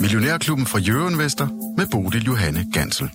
Millionærklubben fra Jørgen Vester med Bodil Johanne Gansel.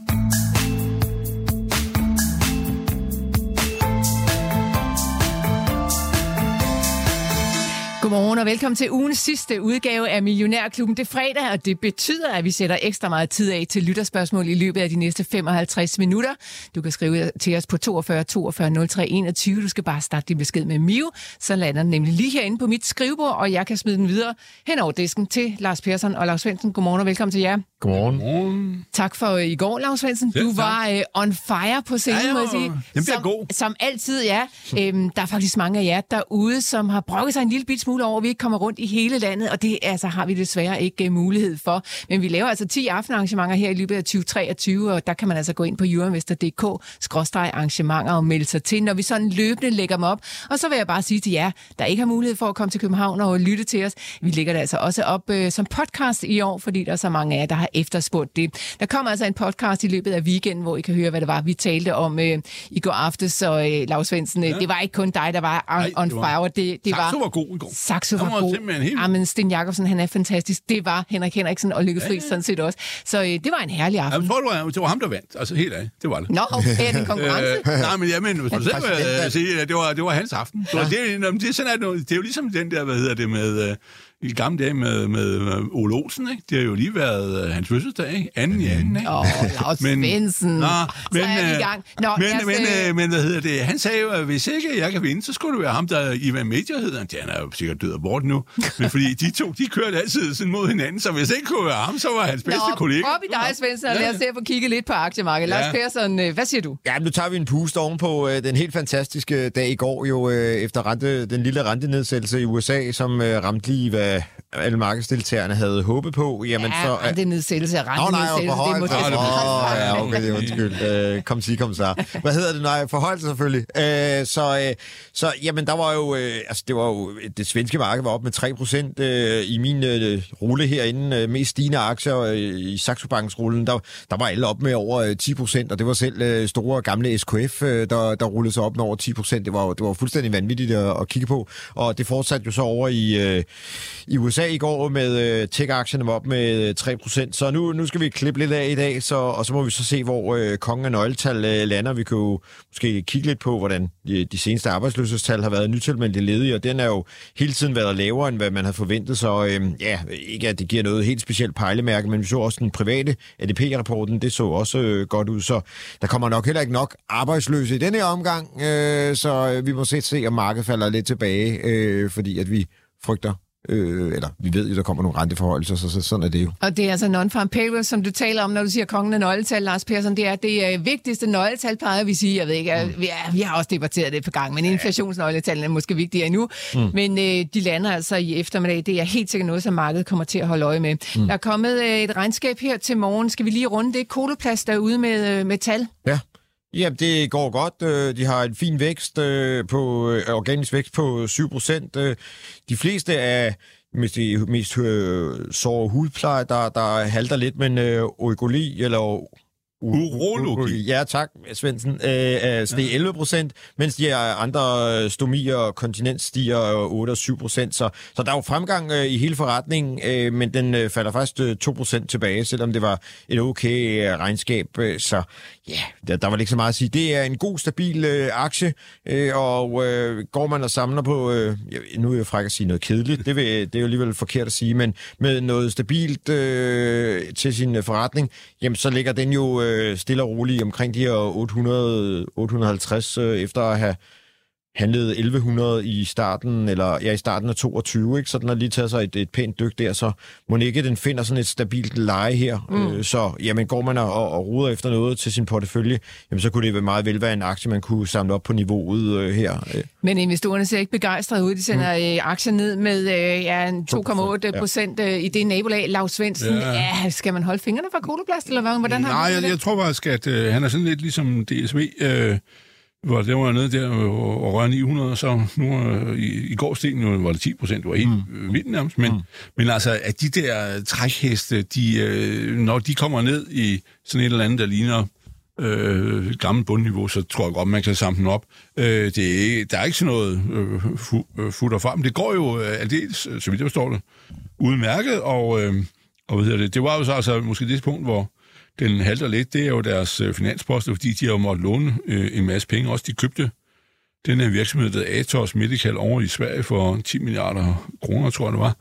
Godmorgen og velkommen til ugens sidste udgave af Millionærklubben. Det er fredag, og det betyder, at vi sætter ekstra meget tid af til lytterspørgsmål i løbet af de næste 55 minutter. Du kan skrive til os på 42 42 03 21. Du skal bare starte din besked med Mio, så lander den nemlig lige herinde på mit skrivebord, og jeg kan smide den videre hen over disken til Lars Persson og Lars Svendsen. Godmorgen og velkommen til jer. Godmorgen. Godmorgen. Tak for øh, i går, Lars Svendsen. Ja, Du var øh, on fire på scenen, Ja, må jeg sige. den bliver som, god. Som altid, ja. Øhm, der er faktisk mange af jer derude, som har brokket sig en lille bit smule over, at vi ikke kommer rundt i hele landet, og det altså, har vi desværre ikke uh, mulighed for. Men vi laver altså 10 aftenarrangementer her i løbet af 2023, og der kan man altså gå ind på jurinvestor.dk-arrangementer og melde sig til, når vi sådan løbende lægger dem op. Og så vil jeg bare sige til jer, der ikke har mulighed for at komme til København og lytte til os, vi lægger det altså også op uh, som podcast i år, fordi der er så mange af jer, der har efterspurgt det. Der kommer altså en podcast i løbet af weekenden, hvor I kan høre, hvad det var, vi talte om uh, i går aftes, og uh, Lars Svendsen, ja. det var ikke kun dig, der var on, on det var- fire, det, det var... Saxo var god i går. Saxo var var god. helt- Jamen, Sten Jakobsen, han er fantastisk. Det var Henrik Henriksen og Lykke Friis ja, ja. sådan set også. Så øh, det var en herlig Jeg aften. tror, det var, det var ham, der vandt. Altså helt ærligt, det var det. Nå, okay, er det en konkurrence? Øh, nej, men jeg mener, hvis du selv vil øh, sige, at det var, det var hans aften. Det, var, det, er- det, er sådan, at det er jo ligesom den der, hvad hedder det, med... Øh, i gamle dage med, med, med Ole Olsen, ikke? Det har jo lige været øh, hans fødselsdag, ikke? Anden i anden, ikke? Åh, oh, Lars Svendsen. Nå, så er vi i øh, gang. Nå, men, os, men, øh, øh, men hvad hedder det? Han sagde jo, at hvis ikke jeg kan vinde, så skulle det være ham, der Ivan Major hedder. han. Ja, han er jo sikkert død og bort nu. Men fordi de to, de kørte altid sådan mod hinanden, så hvis ikke kunne være ham, så var hans bedste Nå, kollega. op i dig, Svendsen, og lad os se at få kigget lidt på aktiemarkedet. Ja. Lars Persson, hvad siger du? Ja, nu tager vi en puste oven på øh, den helt fantastiske dag i går, jo øh, efter rente, den lille rentenedsættelse i USA, som øh, ramte lige, hvad alle markedsdeltagerne havde håbet på. Jamen, Ja, så, det er nedsættelse af Nå, nej, og er det Åh, er ja, okay, undskyld. Øh, kom sig, kom så. Hvad hedder det? Nej, forhøjelse selvfølgelig. Øh, så, øh, så, jamen, der var jo, øh, altså, det var jo, det svenske marked var op med 3 procent øh, i min øh, rulle herinde. Øh, mest stigende aktier øh, i Saxo Banks rullen, der, der var alle op med over øh, 10 procent, og det var selv øh, store gamle SKF, øh, der, der rullede sig op med over 10 procent. Det var, det var fuldstændig vanvittigt at, at kigge på, og det fortsatte jo så over i, øh, i USA i går med øh, tech-aktierne var op med øh, 3%, Så nu, nu skal vi klippe lidt af i dag, så, og så må vi så se, hvor øh, kongen af nøgletal øh, lander. Vi kan jo måske kigge lidt på, hvordan de, de seneste arbejdsløshedstal har været nytilmeldte ledige, og den er jo hele tiden været lavere, end hvad man havde forventet. Så øh, ja, ikke at det giver noget helt specielt pejlemærke, men vi så også den private ADP-rapporten, det så også øh, godt ud. Så der kommer nok heller ikke nok arbejdsløse i denne her omgang, øh, så øh, vi må se, se, om markedet falder lidt tilbage, øh, fordi at vi frygter Øh, eller vi ved jo, der kommer nogle renteforholdelser, så, så sådan er det jo. Og det er altså non-farm payroll, som du taler om, når du siger kongen af nøgletal, Lars Persson. Det er det øh, vigtigste nøgletal, plejer vi sige. Jeg ved ikke, mm. vi, er, vi har også debatteret det på gang, men inflationsnøgletallene er måske vigtigere endnu. Mm. Men øh, de lander altså i eftermiddag. Det er helt sikkert noget, som markedet kommer til at holde øje med. Mm. Der er kommet øh, et regnskab her til morgen. Skal vi lige runde det? Koloplast er ude med, øh, med tal. Ja. Ja, det går godt. Øh, de har en fin vækst øh, på øh, organisk vækst på 7 procent. De fleste af mest, mest øh, sår og hudpleje, der, der halter lidt, men øh, oikoli eller Urologi. Ja, tak, Svendsen. Øh, altså, det er 11 procent, mens de andre øh, stomier og kontinens stiger øh, 8 og 7 procent. Så, så der er jo fremgang øh, i hele forretningen, øh, men den øh, falder faktisk øh, 2 procent tilbage, selvom det var et okay øh, regnskab. Øh, så ja, der, der var ikke så meget at sige. Det er en god, stabil øh, aktie, øh, og øh, går man og samler på, øh, nu er jeg fræk at sige noget kedeligt, det, vil, det er jo alligevel forkert at sige, men med noget stabilt øh, til sin forretning, jamen så ligger den jo øh, Øh, stille og roligt omkring de her 800, 850 øh, efter at have handlede 1100 i starten, eller ja, i starten af 22, ikke? så den har lige taget sig et, et pænt dyk der, så må ikke den finder sådan et stabilt leje her. Mm. Øh, så jamen, går man og, og ruder efter noget til sin portefølje, jamen, så kunne det meget vel være en aktie, man kunne samle op på niveauet øh, her. Øh, Men investorerne ser ikke begejstrede ud. De sender mm. øh, aktier ned med øh, ja, en 2,8 procent øh, i det nabolag. Lav Svendsen, ja. Ja. ja, skal man holde fingrene fra koloplast, eller hvad? Hvordan har Nej, jeg, det? jeg tror faktisk, at øh, han er sådan lidt ligesom DSV, øh, hvor det var nede der og, røre 900, så nu øh, i, i går steg nu var det 10 procent, det var helt mm. vildt nærmest, men, mm. men altså, at de der trækheste, de, øh, når de kommer ned i sådan et eller andet, der ligner øh, gammelt bundniveau, så tror jeg godt, man kan samle dem op. Øh, det er, ikke- der er ikke sådan noget øh, fu, øh, fut og frem. Det går jo øh, aldeles, øh, så vidt jeg forstår det, udmærket, og, øh, og hvad hedder det, det var jo så altså måske det punkt, hvor den halter lidt, det er jo deres øh, finansposter, fordi de har jo måttet låne øh, en masse penge. Også de købte den her virksomhed, der Atos Medical over i Sverige for 10 milliarder kroner, tror jeg det var,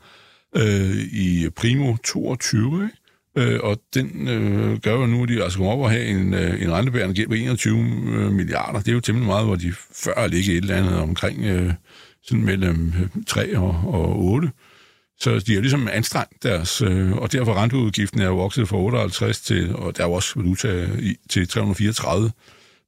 øh, i primo 22, ikke? Øh, og den øh, gør jo nu, at de altså kommer op og have en, øh, en rentebærende gæld på 21 øh, milliarder. Det er jo temmelig meget, hvor de før ligger et eller andet omkring øh, sådan mellem øh, 3 og, og 8. Så de har ligesom anstrengt deres, øh, og derfor renteudgiften er jo vokset fra 58 til, og der er jo også valuta i, til 334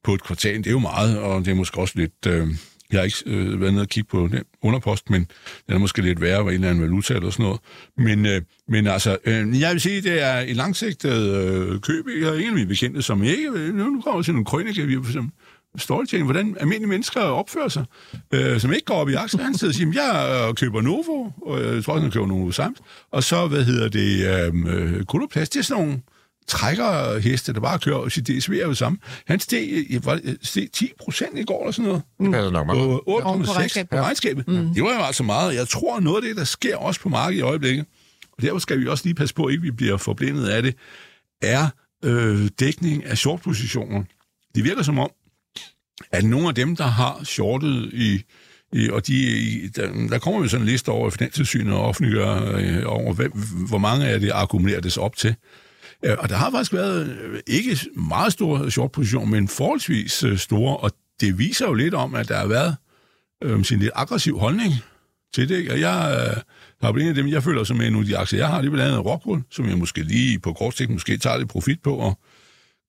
på et kvartal. Det er jo meget, og det er måske også lidt... Øh, jeg har ikke øh, været nede og kigge på den underpost, men den er måske lidt værre ved en eller anden valuta eller sådan noget. Men, øh, men altså, øh, jeg vil sige, det er et langsigtet øh, køb. Jeg har en af mine bekendte, som ikke... Nu kommer til nogle krønike, vi har storytelling, hvordan almindelige mennesker opfører sig, øh, som ikke går op i aktier. Han sidder og siger, jeg øh, køber Novo, og jeg tror også, han køber Novo Sams, og så, hvad hedder det, øh, Koloplast, det er sådan nogle trækker heste, der bare kører, og det er jo samme. Han steg, var, steg 10 procent i går, eller sådan noget. Det passer nok meget. 8,6 på regnskabet. Mm. Det var jo altså meget. Jeg tror, noget af det, der sker også på markedet i øjeblikket, og derfor skal vi også lige passe på, at ikke vi bliver forblindet af det, er øh, dækning af short-positioner. Det virker som om, at nogle af dem, der har shortet i, i og de, i, der, der kommer jo sådan en liste over Finanstilsynet og offentliggør øh, over, hvem, hvor mange af det akkumuleres op til. Øh, og der har faktisk været øh, ikke meget store short-positioner, men forholdsvis øh, store, og det viser jo lidt om, at der har været øh, sin lidt aggressiv holdning til det. Og jeg øh, har blevet en af dem, jeg føler som en af de aktier, jeg har, det er blandt andet Rockwool, som jeg måske lige på kort sigt måske tager lidt profit på, og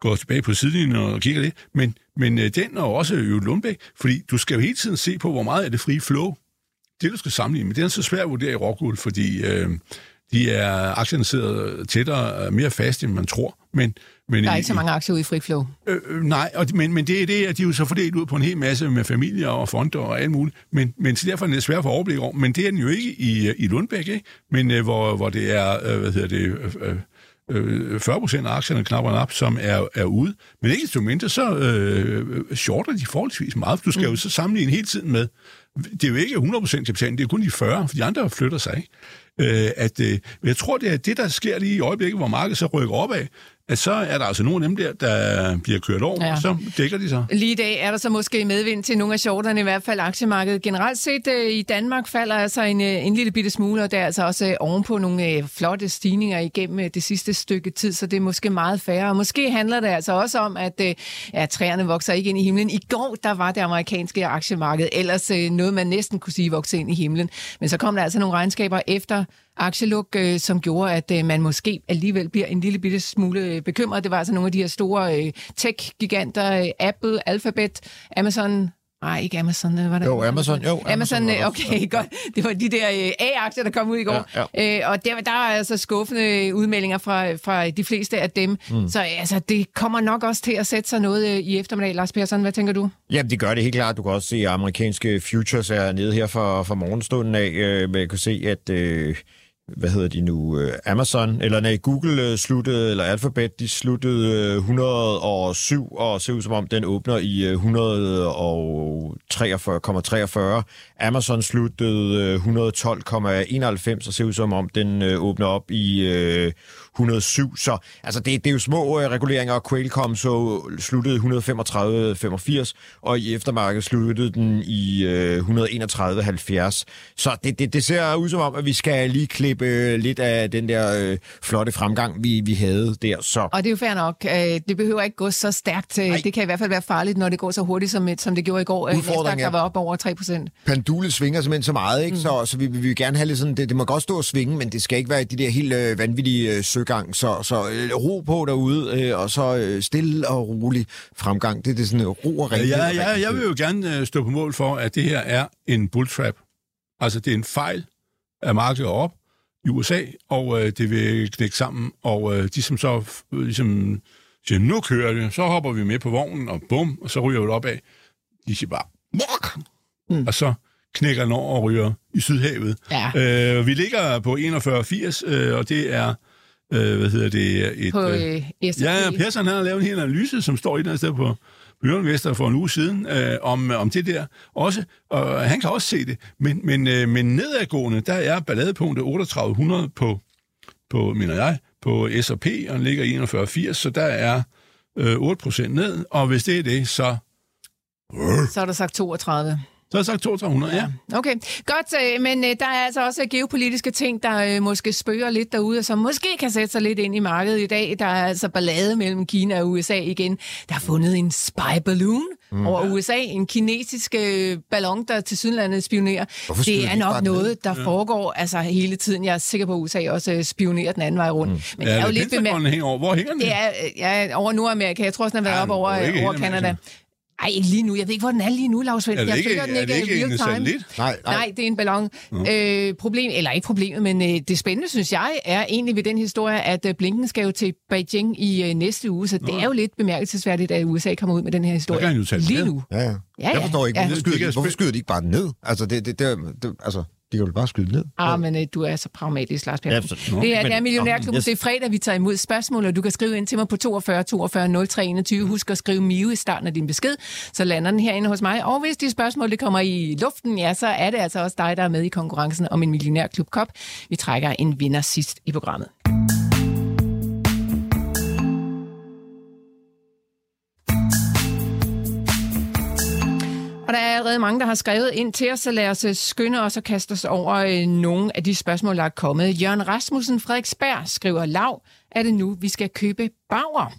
går tilbage på sidelinjen og kigger det. Men, men øh, den er også jo Lundbæk, fordi du skal jo hele tiden se på, hvor meget er det frie flow. Det, du skal sammenligne med, det er så svært at vurdere i Rockwool, fordi øh, de er aktierne sidder tættere, mere fast, end man tror. Men, men der er ikke så mange aktier ude i free flow. Øh, øh, nej, og, men, men det er det, at de er jo så fordelt ud på en hel masse med familier og fonder og alt muligt. Men, men så derfor er det svært for overblik over. Men det er den jo ikke i, i Lundbæk, ikke? Men øh, hvor, hvor det er, øh, hvad hedder det... Øh, 40 procent af aktierne knap og nap, som er, er ude. Men ikke desto mindre, så øh, shorter de forholdsvis meget. Du skal mm. jo så sammenligne hele tiden med, det er jo ikke 100 procent kapitalen, det er kun de 40, for de andre flytter sig. Ikke? Øh, at, øh, jeg tror, det er det, der sker lige i øjeblikket, hvor markedet så rykker opad, at så er der altså nogle af dem der, der bliver kørt over, ja. og så dækker de sig. Lige i dag er der så måske medvind til nogle af shorterne, i hvert fald aktiemarkedet. Generelt set øh, i Danmark falder altså en, øh, en lille bitte smule, og der er altså også øh, ovenpå nogle flotte stigninger igennem det sidste stykke tid, så det er måske meget færre. Og måske handler det altså også om, at ja, træerne vokser ikke ind i himlen. I går, der var det amerikanske aktiemarked ellers noget, man næsten kunne sige vokse ind i himlen. Men så kom der altså nogle regnskaber efter aktieluk, øh, som gjorde, at øh, man måske alligevel bliver en lille bitte smule øh, bekymret. Det var altså nogle af de her store øh, tech-giganter, øh, Apple, Alphabet, Amazon, Nej, ikke Amazon. Var det jo, Amazon. Jo, Amazon, Amazon okay, godt. Det var de der A-aktier, der kom ud i går. Ja, ja. Øh, og der, der er altså skuffende udmeldinger fra, fra de fleste af dem. Mm. Så altså, det kommer nok også til at sætte sig noget i eftermiddag. Lars Persson, hvad tænker du? Jamen, det gør det helt klart. Du kan også se, at amerikanske futures er nede her for, for morgenstunden af. Jeg kan se, at... Øh, hvad hedder de nu, øh, Amazon, eller nej, Google øh, sluttede, eller Alphabet, de sluttede øh, 107, og ser ud som om den åbner i 143,43. Amazon sluttede 112,91, og ser ud som om den åbner op i 107. Så altså, det, det er jo små reguleringer, og Qualcomm så sluttede 135,85, og i eftermarkedet sluttede den i 131,70. Så det, det, det ser ud som om, at vi skal lige klippe øh, lidt af den der øh, flotte fremgang, vi, vi havde der. Så. Og det er jo fair nok. Øh, det behøver ikke gå så stærkt. Øh, Ej. Det kan i hvert fald være farligt, når det går så hurtigt, som, som det gjorde i går. Øh, Udfordringen der var op over 3 procent. Pendulet svinger simpelthen så meget, ikke? Mm. Så, så vi, vi vil gerne have lidt sådan, det, det må godt stå og svinge, men det skal ikke være de der helt øh, vanvittige øh, søgang. Så, så øh, ro på derude, øh, og så øh, stille og rolig fremgang. Det, det er sådan ro og rent. Ja, ja, jeg vil jo gerne øh, stå på mål for, at det her er en bulltrap. Altså, det er en fejl, at markedet op, i USA, og øh, det vil knække sammen, og øh, de som så øh, ligesom siger, nu kører det, så hopper vi med på vognen, og bum, og så ryger vi op af. De siger bare, Mok! Mm. og så knækker den over og ryger i Sydhavet. Ja. Øh, vi ligger på 41,80, øh, og det er øh, hvad hedder det? Et, på øh, Ja, Persson har lavet en hel analyse, som står i den sted på Jørgen Vester for en uge siden øh, om, om det der også, og han kan også se det. Men, men, øh, men nedadgående, der er balladepunktet 3800 på, på, mener jeg, på S&P, og den ligger i 41,80, så der er øh, 8% ned, og hvis det er det, så, Så har du sagt 32. så har jeg sagt 3200, ja. Okay, godt, øh, men øh, der er altså også geopolitiske ting, der øh, måske spøger lidt derude, og som måske kan sætte sig lidt ind i markedet i dag. Der er altså ballade mellem Kina og USA igen. Der er fundet en spy balloon mm. over USA, en kinesisk ballon, der til Sydlandet spionerer. Det de er nok noget, der foregår altså hele tiden. Jeg er sikker på, at USA også spionerer den anden vej rundt. Mm. Men det er jo lidt bemærket. Hvor hænger den? Det er ja, over Nordamerika. Jeg tror også, den har været Ja, op over, er over Canada. Ej, ikke lige nu. Jeg ved ikke, hvor den er lige nu, Lars Svend. Er det Jeg ikke, følger den er ikke det ikke en satellit? Nej, nej. Nej, det er en ballon. Øh, problem, eller ikke problemet, men øh, det spændende, synes jeg, er egentlig ved den historie, at øh, Blinken skal jo til Beijing i øh, næste uge, så det er jo lidt bemærkelsesværdigt, at USA kommer ud med den her historie. Der kan han jo tage den lige ned. nu. Ja, ja. Ja, Jeg forstår ikke, Ja. hvorfor, skyder De hvorfor skyder de ikke bare ned? Altså, det, det, det, det, altså, de kan jo bare skyde ned. Ah, men øh, du er så pragmatisk, Lars Pedersen. Ja, det er, det er Millionærklubben. Yes. Det er fredag, vi tager imod spørgsmål, og du kan skrive ind til mig på 42 42 03 21. Husk at skrive Mio i starten af din besked, så lander den herinde hos mig. Og hvis de spørgsmål det kommer i luften, ja, så er det altså også dig, der er med i konkurrencen om en Millionærklub Kop. Vi trækker en vinder sidst i programmet. Og der er allerede mange, der har skrevet ind til os, så lad os øh, skynde os og kaste os over øh, nogle af de spørgsmål, der er kommet. Jørgen Rasmussen Frederiksberg skriver, Lav, er det nu, vi skal købe Bauer?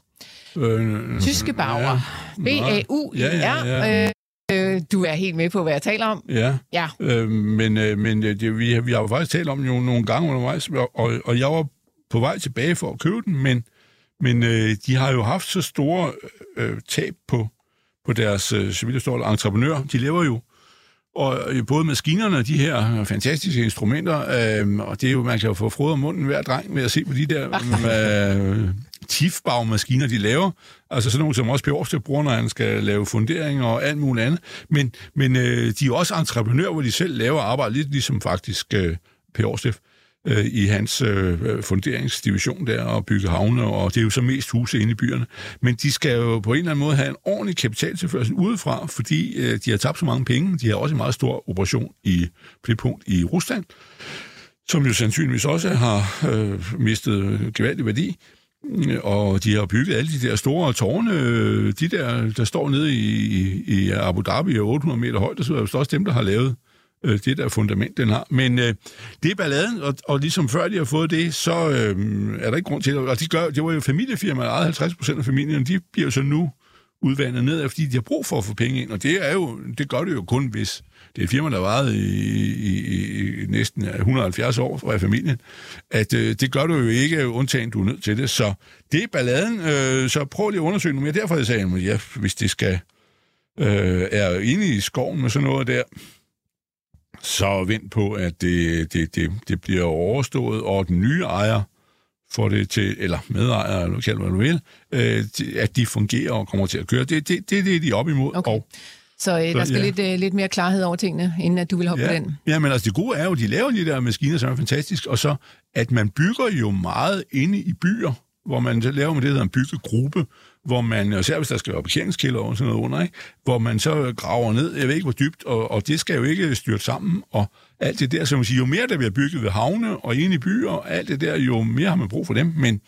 Øh, Tyske Bauer. B-A-U-I-R. Ja, ja, ja. Øh, øh, du er helt med på, hvad jeg taler om. Ja, Ja. øh, men, øh, men det, vi, har- vi har jo faktisk talt om jo nogle gange undervejs, og, og, og jeg var på vej tilbage for at købe den, men, men øh, de har jo haft så store øh, tab på, på deres, øh, jeg står, entreprenør. De lever jo og øh, både maskinerne og de her fantastiske instrumenter, øh, og det er jo, man kan jo få frod om munden hver dreng ved at se på de der øh, tifbagmaskiner, de laver. Altså sådan nogle, som også Per Aarhus bruger, når han skal lave funderinger og alt muligt andet. Men, men øh, de er også entreprenører, hvor de selv laver arbejde, lidt ligesom faktisk øh, Per Aarhus øh, i hans øh, funderingsdivision der og bygge havne, og det er jo så mest huse inde i byerne. Men de skal jo på en eller anden måde have en ordentlig kapitaltilførsel udefra, fordi øh, de har tabt så mange penge. De har også en meget stor operation i, på det punkt i Rusland, som jo sandsynligvis også har øh, mistet gevaldig værdi. Øh, og de har bygget alle de der store tårne, øh, de der, der står nede i, i, Abu Dhabi 800 meter højt, så er det også dem, der har lavet øh, det der fundament, den har. Men øh, det er balladen, og, og ligesom før de har fået det, så øh, er der ikke grund til det. Og de gør, det var jo familiefirmaer, der ejede 50 procent af familien, de bliver jo så nu udvandet ned, fordi de har brug for at få penge ind, og det, er jo, det gør det jo kun, hvis det er et firma, der har i, i, i, i næsten 170 år fra familien, at øh, det gør du jo ikke, undtagen du er nødt til det. Så det er balladen, øh, så prøv lige at undersøge noget mere. Derfor jeg sagde jeg, ja, hvis det skal øh, er inde i skoven med sådan noget der, så vent på, at det, det, det, det bliver overstået, og den nye ejer får det til, eller medejer, eller kald hvad du vil, øh, at de fungerer og kommer til at køre. Det er det, det, det, de er op imod. Okay. Og, Så øh, Så, der skal ja. lidt, øh, lidt mere klarhed over tingene, inden at du vil hoppe på ja, den. ja, men altså det gode er jo, at de laver de der maskiner, som er fantastisk, og så, at man bygger jo meget inde i byer, hvor man laver med det, der en byggegruppe, hvor man, og især hvis der skal være parkeringskælder og sådan noget under, ikke? hvor man så graver ned, jeg ved ikke hvor dybt, og, og det skal jo ikke styrt sammen, og alt det der, som man siger, jo mere der bliver bygget ved havne og inde i byer, og alt det der, jo mere har man brug for dem, men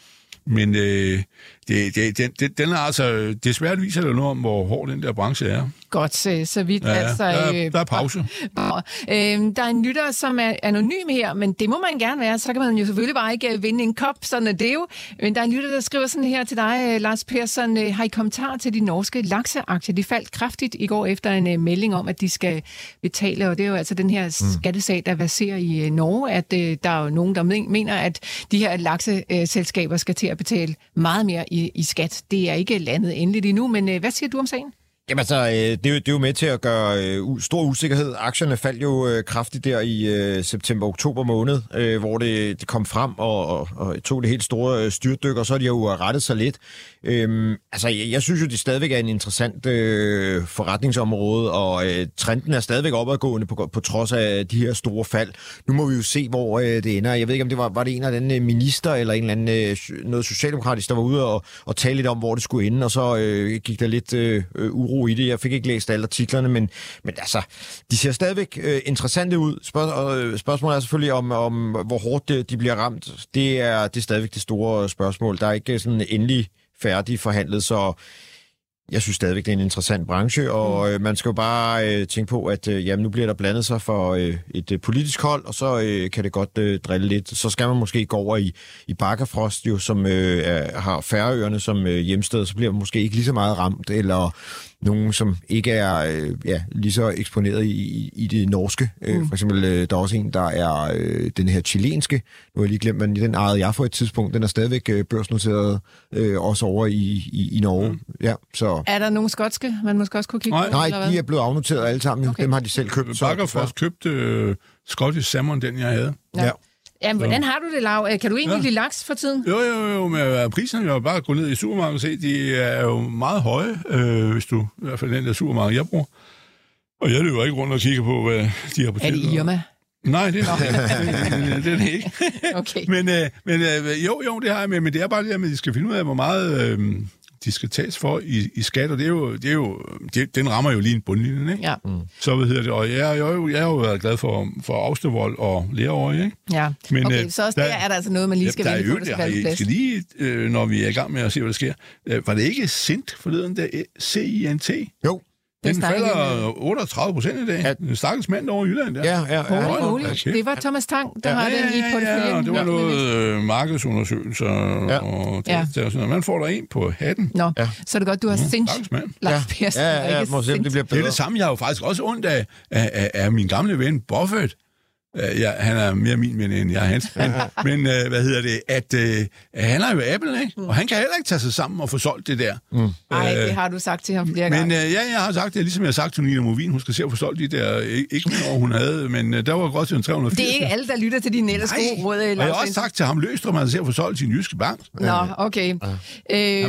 men øh, det, det, den, den, den er altså, desværre viser det noget om, hvor hård den der branche er. Godt, så, så vidt. Ja, altså, der, er, øh, der er pause. Og, øh, der er en lytter, som er anonym her, men det må man gerne være. Så kan man jo selvfølgelig bare ikke øh, vinde en kop, sådan er det jo. Men der er en lytter, der skriver sådan her til dig, øh, Lars Persson. Øh, har I kommentar til de norske lakseaktier? De faldt kraftigt i går efter en øh, melding om, at de skal betale, og det er jo altså den her skattesag, der baserer i øh, Norge, at øh, der er jo nogen, der men- mener, at de her lakseselskaber skal til at betale meget mere i, i skat. Det er ikke landet endeligt endnu, men øh, hvad siger du om sagen? Jamen altså, øh, det er, jo, det er jo med til at gøre øh, stor usikkerhed. Aktierne faldt jo øh, kraftigt der i øh, september-oktober måned, øh, hvor det, det kom frem og, og, og tog det helt store øh, styrtdyk, og så har de jo øh, rettet sig lidt. Øhm, altså, jeg, jeg synes jo, det stadigvæk er en interessant øh, forretningsområde, og øh, trenden er stadigvæk opadgående på, på trods af de her store fald. Nu må vi jo se, hvor øh, det ender. Jeg ved ikke, om det var, var det en eller anden øh, minister eller en eller anden øh, noget socialdemokratisk, der var ude og, og tale lidt om, hvor det skulle ende, og så øh, gik der lidt øh, øh, uro i det. Jeg fik ikke læst alle artiklerne, men, men altså, de ser stadigvæk øh, interessante ud. Spørg, og, øh, spørgsmålet er selvfølgelig om, om hvor hårdt de, de bliver ramt. Det er, det er stadigvæk det store spørgsmål. Der er ikke sådan endelig færdig forhandlet, så jeg synes stadigvæk, det er en interessant branche, og mm. øh, man skal jo bare øh, tænke på, at øh, jamen, nu bliver der blandet sig for øh, et øh, politisk hold, og så øh, kan det godt øh, drille lidt. Så skal man måske gå over i, i Bakkafrost, jo, som øh, er, har færøerne som øh, hjemsted, så bliver man måske ikke lige så meget ramt, eller nogen, som ikke er øh, ja, lige så eksponeret i, i, det norske. Øh, mm. For eksempel, øh, der er også en, der er øh, den her chilenske. Nu har jeg lige glemt, men den ejede jeg for et tidspunkt. Den er stadigvæk øh, børsnoteret øh, også over i, i, i Norge. Mm. Ja, så. Er der nogle skotske, man måske også kunne kigge Nej. på? Nej, de er blevet afnoteret alle sammen. Okay. Okay. Dem har de selv købt. Bakker først købte øh, Scottish Salmon, den jeg havde. Ja. Ja. Jamen, hvordan har du det, Lav? Kan du egentlig Ja. lide laks for tiden? Jo, jo, jo, men øh, priserne er jo bare gå ned i supermarkedet og se, de er jo meget høje, øh, hvis du, i hvert fald den der supermarked, jeg bruger. Og jeg løber ikke rundt og kigger på, hvad de har på Er det. Irma? Nej, det er det, det er det ikke. Okay. Men, øh, men øh, jo, jo, det har jeg med, men det er bare det der med, at de skal finde ud af, hvor meget øh, de skal tages for i, i skat, og det er jo, det er jo det, den rammer jo lige en bundlinje, ikke? Ja, Så hvad hedder det, og jeg, jeg, jeg, jeg har jo været glad for, for Austevold og Lereøje, ikke? ja. Men, okay, øh, så også der- der er der altså noget, man lige skal vælge jo på, der det, skal være plads. skal lige, øh, når vi er i gang med at se, hvad der sker. Øh, var det ikke Sint forleden, der C-I-N-T? Jo. Den falder 38 procent i dag. Ja. En stakkels mand over i Jylland der. Ja, ja, ja. Ja. moly. okay. Det var Thomas Tang, der Ja. har den i ja, ja, det var Ja. noget øh, markedsundersøgelser Ja. og det, Ja. ja. og sådan noget. Man får der en på hatten. Nå, Ja. så er det godt, du har Mm, sinds, stakkels mand. Lars Persen, Ja, ja, ja, se, om det bliver Det er bedre. det samme. Jeg har jo faktisk også ondt af, af, af, af min gamle ven Buffett. Øh, Ja, han er mere min ven, end jeg er hans. Men, men øh, hvad hedder det? At øh, han er jo Apple, ikke? Og han kan heller ikke tage sig sammen og få solgt det der. Mm. Ej, det har du sagt til ham flere Men gange. øh, ja, jeg har sagt det, ligesom jeg har sagt til Nina Movin, hun skal se at få solgt de der, øh, ikke mere hun havde, men øh, der var godt til en 380. Det er ikke alle, der lytter til dine ellers gode råd, og jeg har også sagt til ham, Løstrup, at han ser at få solgt sin jyske bank. Nå, okay. Han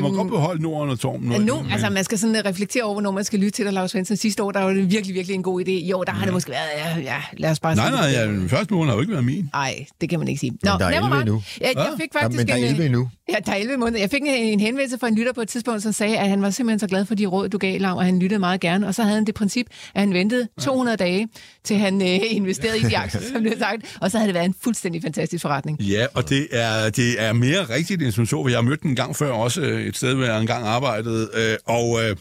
må Øhm, godt beholde Norden og Tormen. Men nu, altså, man skal sådan uh, reflektere over, hvornår man skal lytte til dig, Lars Svendsen. Sidste år, der var det virkelig, virkelig en god idé. Jo, der har det måske været, ja, ja lad os bare Nej, sige nej, ja, den første måned har jo ikke været min. Nej, det kan man ikke sige. Nå, Men der er never 11 mind. endnu. Ja, jeg Hvad? fik Ja, faktisk men der er en, 11 øh, endnu. Ja, der er 11 måneder. Jeg fik en, en henvendelse fra en lytter på et tidspunkt, som sagde, at han var simpelthen så glad for de råd, du gav, Lav, og han lyttede meget gerne. Og så havde han det princip, at han ventede 200 dage, til han øh, investerede i de aktier, som det er sagt. Og så havde det været en fuldstændig fantastisk forretning. Ja, og det er, det er mere rigtigt end som så, for jeg har mødt den en gang før også øh, et sted, hvor jeg engang arbejdede, øh, og, øh,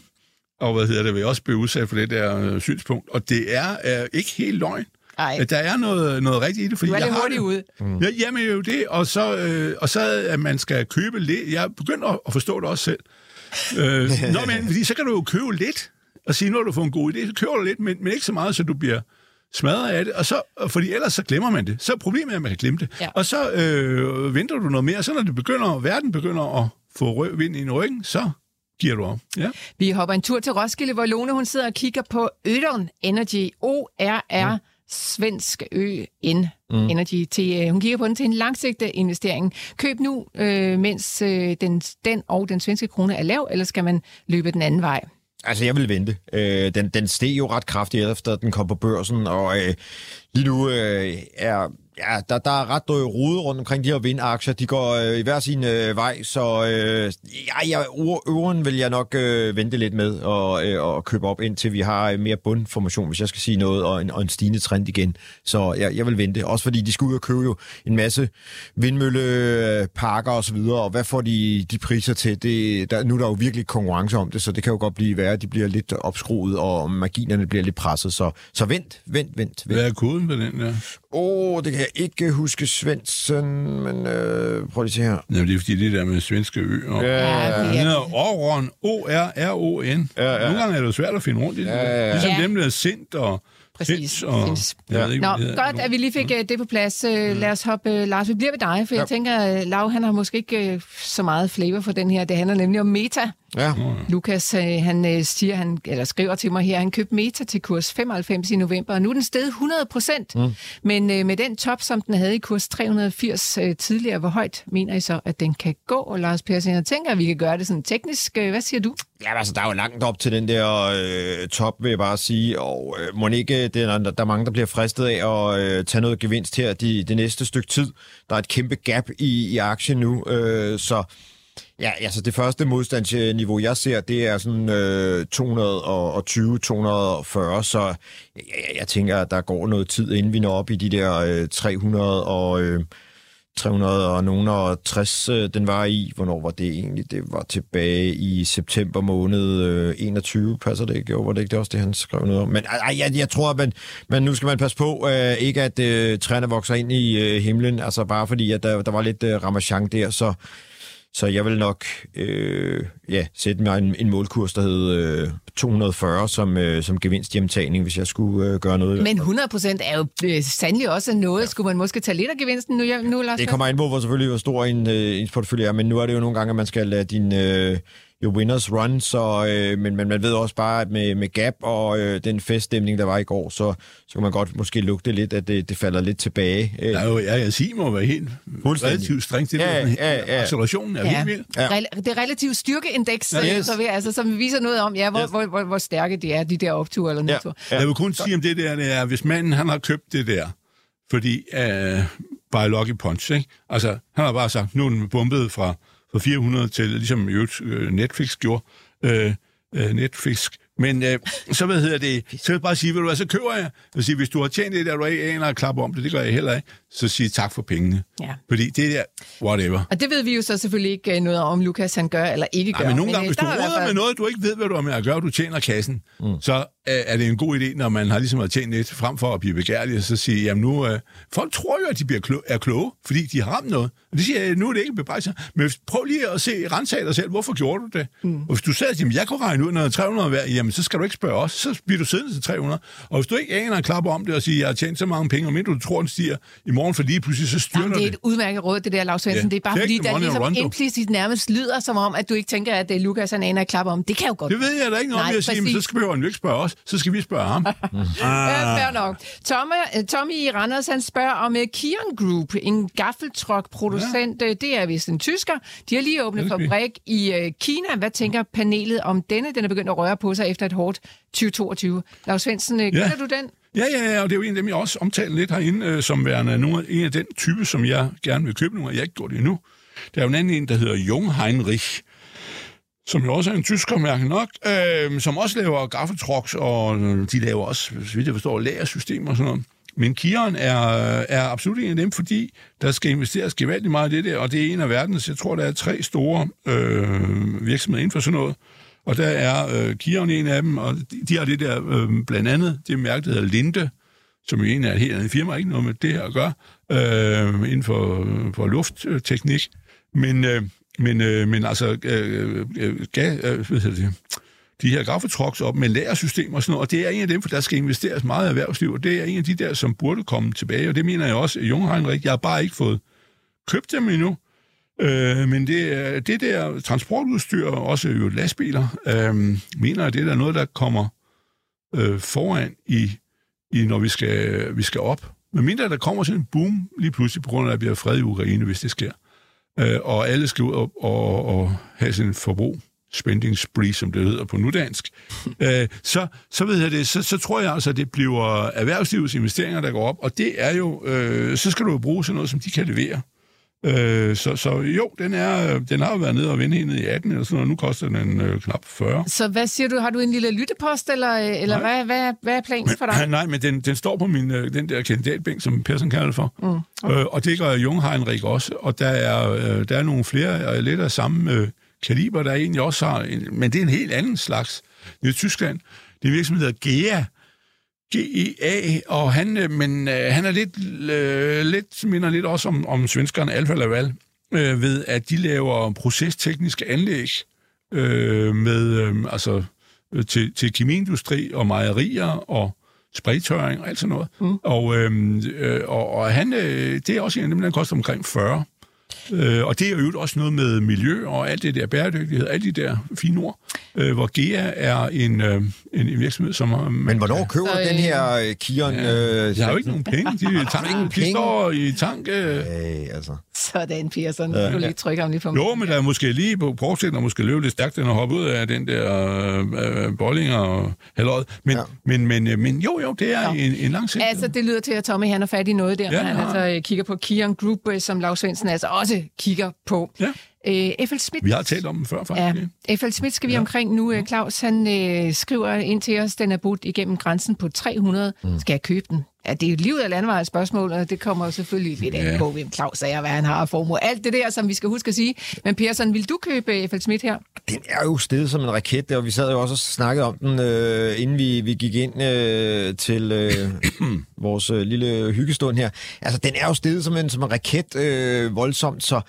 og hvad hedder det, vil jeg også blive udsat for det der øh, synspunkt. Og det er øh, ikke helt løgn. Ej. Der er noget, noget rigtigt i det, fordi Du er jeg lidt har hurtigt det. ude. Mm. Ja, jamen jo det, og så, øh, og så at man skal købe lidt. Jeg begynder at forstå det også selv. Øh, nå, men fordi så kan du jo købe lidt, og sige, nu har du fået en god idé, så køber du lidt, men, men ikke så meget, så du bliver smadret af det, og så, fordi ellers så glemmer man det. Så er problemet, at man kan glemme det. Ja. Og så øh, venter du noget mere, så når det begynder, verden begynder at få rød vind i ryggen, så giver du op. Ja. Vi hopper en tur til Roskilde, hvor Lone hun sidder og kigger på Ødon Energy, O-R-R, svensk Ø-N mm. Energy. Til, øh, hun kigger på den til en langsigtet investering. Køb nu, øh, mens øh, den, den og den svenske krone er lav, eller skal man løbe den anden vej? Altså, jeg vil vente. Øh, den, den steg jo ret kraftigt efter, den kom på børsen, og øh, lige nu øh, er... Ja, der, der er ret øh, rode rundt omkring de her vindaktier. De går øh, i hver sin øh, vej, så øh, ja, ja, øveren vil jeg nok øh, vente lidt med og, øh, og købe op, indtil vi har øh, mere bundformation, hvis jeg skal sige noget, og en, og en stigende trend igen. Så jeg, jeg vil vente. Også fordi de skal ud og købe jo en masse vindmølleparker og så videre, og hvad får de, de priser til? Det, der, nu er der jo virkelig konkurrence om det, så det kan jo godt blive værre. De bliver lidt opskruet, og marginerne bliver lidt presset. Så, så vent, vent, vent. Hvad vent. er koden på den der? Åh, oh, det kan ikke huske, Svendsen, men øh, prøv lige at se her. Jamen, det er fordi det der med svenske ø. Og, Ja, er, hedder Oron, O-R-R-O-N. Ja, ja. Nogle gange er det jo svært at finde rundt i det. Ja, ja, ja. Ligesom Ja. dem, der er Sint og Præcis. Og... Fins. Ved ikke, Nå, det godt, at vi lige fik uh, det på plads. Uh, lad os hoppe, uh, Lars, vi bliver ved dig, for jeg tænker, Lav, han har måske ikke uh, så meget flavor for den her. Det handler nemlig om Meta. Ja. Lukas, uh, han uh, siger, han, eller skriver til mig her, han købte Meta til kurs 95 i november, og nu er den steget 100 procent. Mm. Men uh, med den top, som den havde i kurs 380 uh, tidligere, hvor højt mener I så, at den kan gå? Og Lars Persson, jeg tænker, at vi kan gøre det sådan teknisk. Hvad siger du? Ja, altså, der er jo langt op til den der øh, top, vil jeg bare sige, og øh, må ikke, det er, der er mange, der bliver fristet af at øh, tage noget gevinst her de, det næste stykke tid. Der er et kæmpe gap i, i aktien nu, øh, så Ja, altså det første modstandsniveau, jeg ser, det er sådan øh, 220-240, så jeg, jeg tænker, at der går noget tid, inden vi når op i de der øh, 300 og... Øh, 300 og nogen og 60, øh, den var i. Hvornår var det egentlig? Det var tilbage i september måned øh, 21, passer det ikke? Jo, var det ikke det også det, han skrev noget om? Men ej, jeg, jeg tror, at man, men nu skal man passe på, øh, ikke at øh, træerne vokser ind i øh, himlen, altså bare fordi, at der, der var lidt øh, ramachan der, så så jeg vil nok øh, ja, sætte mig en, en målkurs, der hed øh, 240 som, øh, som gevinst hjemtagning, hvis jeg skulle øh, gøre noget. Men 100 procent er jo øh, sandelig også noget. Ja. Skulle man måske tage lidt af gevinsten nu, nu Lars? Det kommer ind på, hvor selvfølgelig hvor stor en, øh, ens portefølje er, men nu er det jo nogle gange, at man skal lade din... Øh, jo winners run, så, øh, men, men man ved også bare, at med, med Gap og øh, den feststemning, der var i går, så, så kan man godt måske lugte lidt, at det, det falder lidt tilbage. Der er jo, ja, jeg siger, må være helt relativt strengt. Det ja, ja, ja. Accelerationen er Ja. helt vild. Ja. Rel- Det relative styrkeindeks, Ja, ja, yes. så vi, altså, som viser noget om, ja, hvor, Yes. hvor, hvor, hvor stærke de er, de der opture eller Ja. nedture. Ja. Jeg vil kun sige om det der, det er, hvis manden han har købt det der, fordi uh, by Lucky Punch, ikke? Altså, han har bare sagt, nu er den bumpet fra, fra 400 til, ligesom i øvrigt, øh, Netflix gjorde, øh, øh, Netflix. Men øh, så hvad hedder det, så vil jeg bare sige, vil du hvad, så køber jeg. Jeg vil sige, hvis du har tjent det der, du ikke aner at klappe om det, det gør jeg heller ikke, så sig tak for pengene. Ja. Fordi det der, whatever. Og det ved vi jo så selvfølgelig ikke øh, noget om, Lukas han gør eller ikke gør. Ja, men nogle gange, øh, hvis du er råder fald- med noget, du ikke ved, hvad du har med at gøre, du tjener kassen, mm. så øh, er det en god idé, når man har ligesom har tjent lidt, frem for at blive begærlig, og så sige, jamen nu, øh, folk tror jo, at de bliver klo- er kloge, fordi de har ramt noget. Og det siger jeg, nu er det ikke bebrejser. Men prøv lige at se, rense dig selv, hvorfor gjorde du det? Mm. Og hvis du sagde, at jamen, jeg kunne regne ud, når der er 300 hver, jamen så skal du ikke spørge os, så bliver du siddende til 300. Og hvis du ikke aner en klap om det og siger, jeg har tjent så mange penge, og mindre du tror, den stiger i morgen, for lige pludselig så styrter Jamen, det er det. et udmærket råd, det der, Lars Svendsen. Ja. Det er bare Take fordi, der ligesom implicit nærmest lyder som om, at du ikke tænker, at det Lukas han aner et klap om. Det kan jo godt. Det ved jeg da ikke noget om, jeg siger, men så skal behøver han jo ikke spørge os, så skal vi spørge ham. Ja, fair nok. Tommy, øh, Tommy i Randers, han spørger om uh, Kion Group, en gaffeltruck-producent. Ja. Det er vist en tysker. De har lige åbnet er fabrik i uh, Kina. Hvad tænker panelet om denne? Den er begyndt at røre på sig efter et hårdt 2022. Lars Svendsen, uh, kender du den? Ja, ja, ja, og det er jo en af dem, jeg også omtaler lidt herinde, øh, som værende nogle, en af den type, som jeg gerne vil købe. Nu og jeg ikke gjort det endnu. Der er jo en anden en, der hedder Jung Heinrich, som jo også er en tysker, mærke nok, øh, som også laver gaffeltrucks, og øh, de laver også, så vidt jeg forstår, lagersystemer og sådan noget. Men Kieran er, øh, er absolut en af dem, fordi der skal investeres gevaldigt meget i det der, og det er en af verdens, jeg tror, der er tre store øh, virksomheder inden for sådan noget. Og der er øh, Kion en af dem, og de, de har det der, øh, blandt andet, det mærke, der hedder Linde, som jo egentlig er et helt andet firma, ikke noget med det her at gøre, øh, inden for, øh, for luftteknik. Men, øh, men, øh, men altså, øh, øh, ga, øh, hvad hedder det, de her gaffetrucks op med lagersystemer og sådan noget, og det er en af dem, for der skal investeres meget i erhvervsliv, og det er en af de der, som burde komme tilbage, og det mener jeg også, Jung Heinrich, jeg har bare ikke fået købt dem endnu, øh, men det, det der transportudstyr, også jo lastbiler, øh, mener jeg, det er der noget, der kommer øh, foran i, i når vi skal, vi skal op. Men mindre der kommer sådan en boom lige pludselig, på grund af, at der bliver fred i Ukraine, hvis det sker. Øh, og alle skal ud og, og, og have sin forbrug spending spree, som det hedder på nudansk, øh, så, så, ved jeg det, så, så tror jeg altså, at det bliver erhvervslivets investeringer, der går op, og det er jo, øh, så skal du jo bruge sådan noget, som de kan levere. Øh, så, så jo, den, er, den har jo været nede og hende i 18 eller sådan noget, nu koster den øh, knap 40. Så hvad siger du? Har du en lille lyttepost, eller, øh, eller hvad, hvad, hvad er planen for dig? Nej, men den, den står på min, øh, den der kandidatbænk, som Persson kalder for. Mm. Okay. Øh, og det gør Jung Heinrich også. Og der er, øh, der er nogle flere øh, lidt af samme øh, kaliber, der egentlig også har... En, men det er en helt anden slags. Det er i Tyskland. Det er en virksomhed, der hedder GEA. GEA, og han, øh, men øh, han er lidt, øh, lidt, minder lidt også om, om svenskerne Alfa Laval, øh, ved at de laver procestekniske anlæg øh, med, øh, altså, øh, til, til kemiindustri og mejerier og spraytørring og alt sådan noget. Mm. Og, øh, øh, og, og han, øh, det er også en af dem, der koster omkring 40. Øh, og det er jo også noget med miljø og alt det der bæredygtighed, alle de der fine ord, øh, hvor GEA er en, øh, en, en virksomhed, som har... Men hvornår køber Så, du den øh, her øh, Kion? Ja, Øh, de har jo ikke nogen penge. De, ingen tanken, de penge? står i tank... Øh, Øh, altså. Sådan, Pearson. Ja. Du lige trykker ham lige på jo, men der er måske lige på portsætten, der måske løbe lidt stærkt, den har hoppet ud af den der øh, øh, bolling og halløjet. Men, Ja. men, men, øh, men jo, jo, det er Ja. en, en lang sigt. Altså, det lyder til, at Tommy han er fat i noget der, Ja, når han ja. altså øh, kigger på Kion Group, øh, som Lars Svendsen altså også kigger på. Ja. Øh, F.L. Schmidt. Vi har talt om den før, faktisk. Ja, F.L. Schmidt skal vi ja. omkring nu. Øh, Claus, han øh, skriver ind til os, den er budt igennem grænsen på 300. Mm. Skal jeg købe den? Ja, det er jo livet af landevejs spørgsmål, og det kommer jo selvfølgelig lidt ja. på, hvem Claus er, hvad han har formue. Alt det der, som vi skal huske at sige. Men Persson, vil du købe F.L. Schmidt her? Den er jo stedet som en raket, og vi sad jo også og snakkede om den, øh, inden vi, vi gik ind øh, til øh, vores øh, lille hyggestund her. Altså, den er jo stedet som en, som en raket øh, voldsomt, så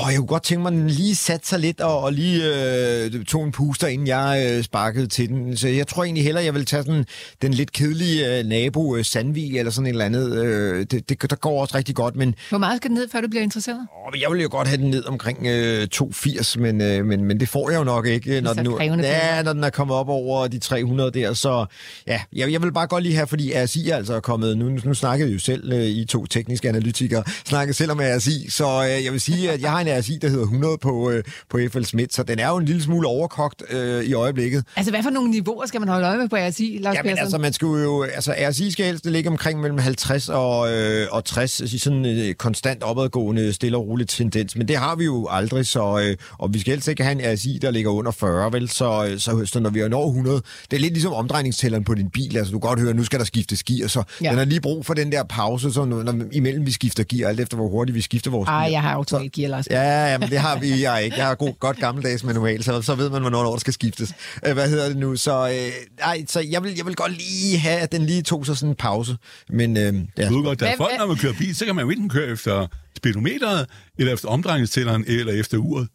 Åh, jeg kunne godt tænke mig, at den lige satte sig lidt og, og lige øh, tog en puster, inden jeg øh, sparkede til den. Så jeg tror egentlig hellere, jeg vil tage sådan, den lidt kedelige øh, nabo, øh, Sandvig eller sådan et eller andet. Øh, det, det, der går også rigtig godt, men... Hvor meget skal den ned, før du bliver interesseret? Åh, jeg vil jo godt have den ned omkring øh, 280, men, øh, men, men det får jeg jo nok ikke, når den, nu, ja, når den er kommet op over de 300 der. Så ja, jeg, jeg vil bare godt lige have, fordi RSI er altså kommet... Nu, nu snakkede jo selv, øh, I to tekniske analytikere, snakkede selv om RSI, så øh, jeg vil sige, at jeg har en RSI, der hedder 100 på, øh, på FL Schmidt, så den er jo en lille smule overkogt øh, i øjeblikket. Altså, hvad for nogle niveauer skal man holde øje med på RSI, Lars Jamen, altså, man skal jo, altså, RSI skal helst ligge omkring mellem 50 og, øh, og 60, i sådan en øh, konstant opadgående, stille og roligt tendens, men det har vi jo aldrig, så, øh, og vi skal helst ikke have en RSI, der ligger under 40, vel, så, øh, så, så når vi er når 100, det er lidt ligesom omdrejningstælleren på din bil, altså du kan godt høre, nu skal der skiftes gear, så ja. den har lige brug for den der pause, så når, når, imellem vi skifter gear, alt efter hvor hurtigt vi skifter vores Ej, jeg har automatgear, Lars. Ja, ja, men det har vi jeg ikke. Jeg har god, godt gammeldags manual, så, så ved man, hvornår der skal skiftes. Øh, hvad hedder det nu? Så, øh, ej, så jeg, vil, jeg vil godt lige have, at den lige tog sig sådan en pause. Men, øh, ja. Du ved godt, der er folk, når man kører bil, så kan man jo enten køre efter speedometeret, eller efter omdrejningstælleren, eller efter uret.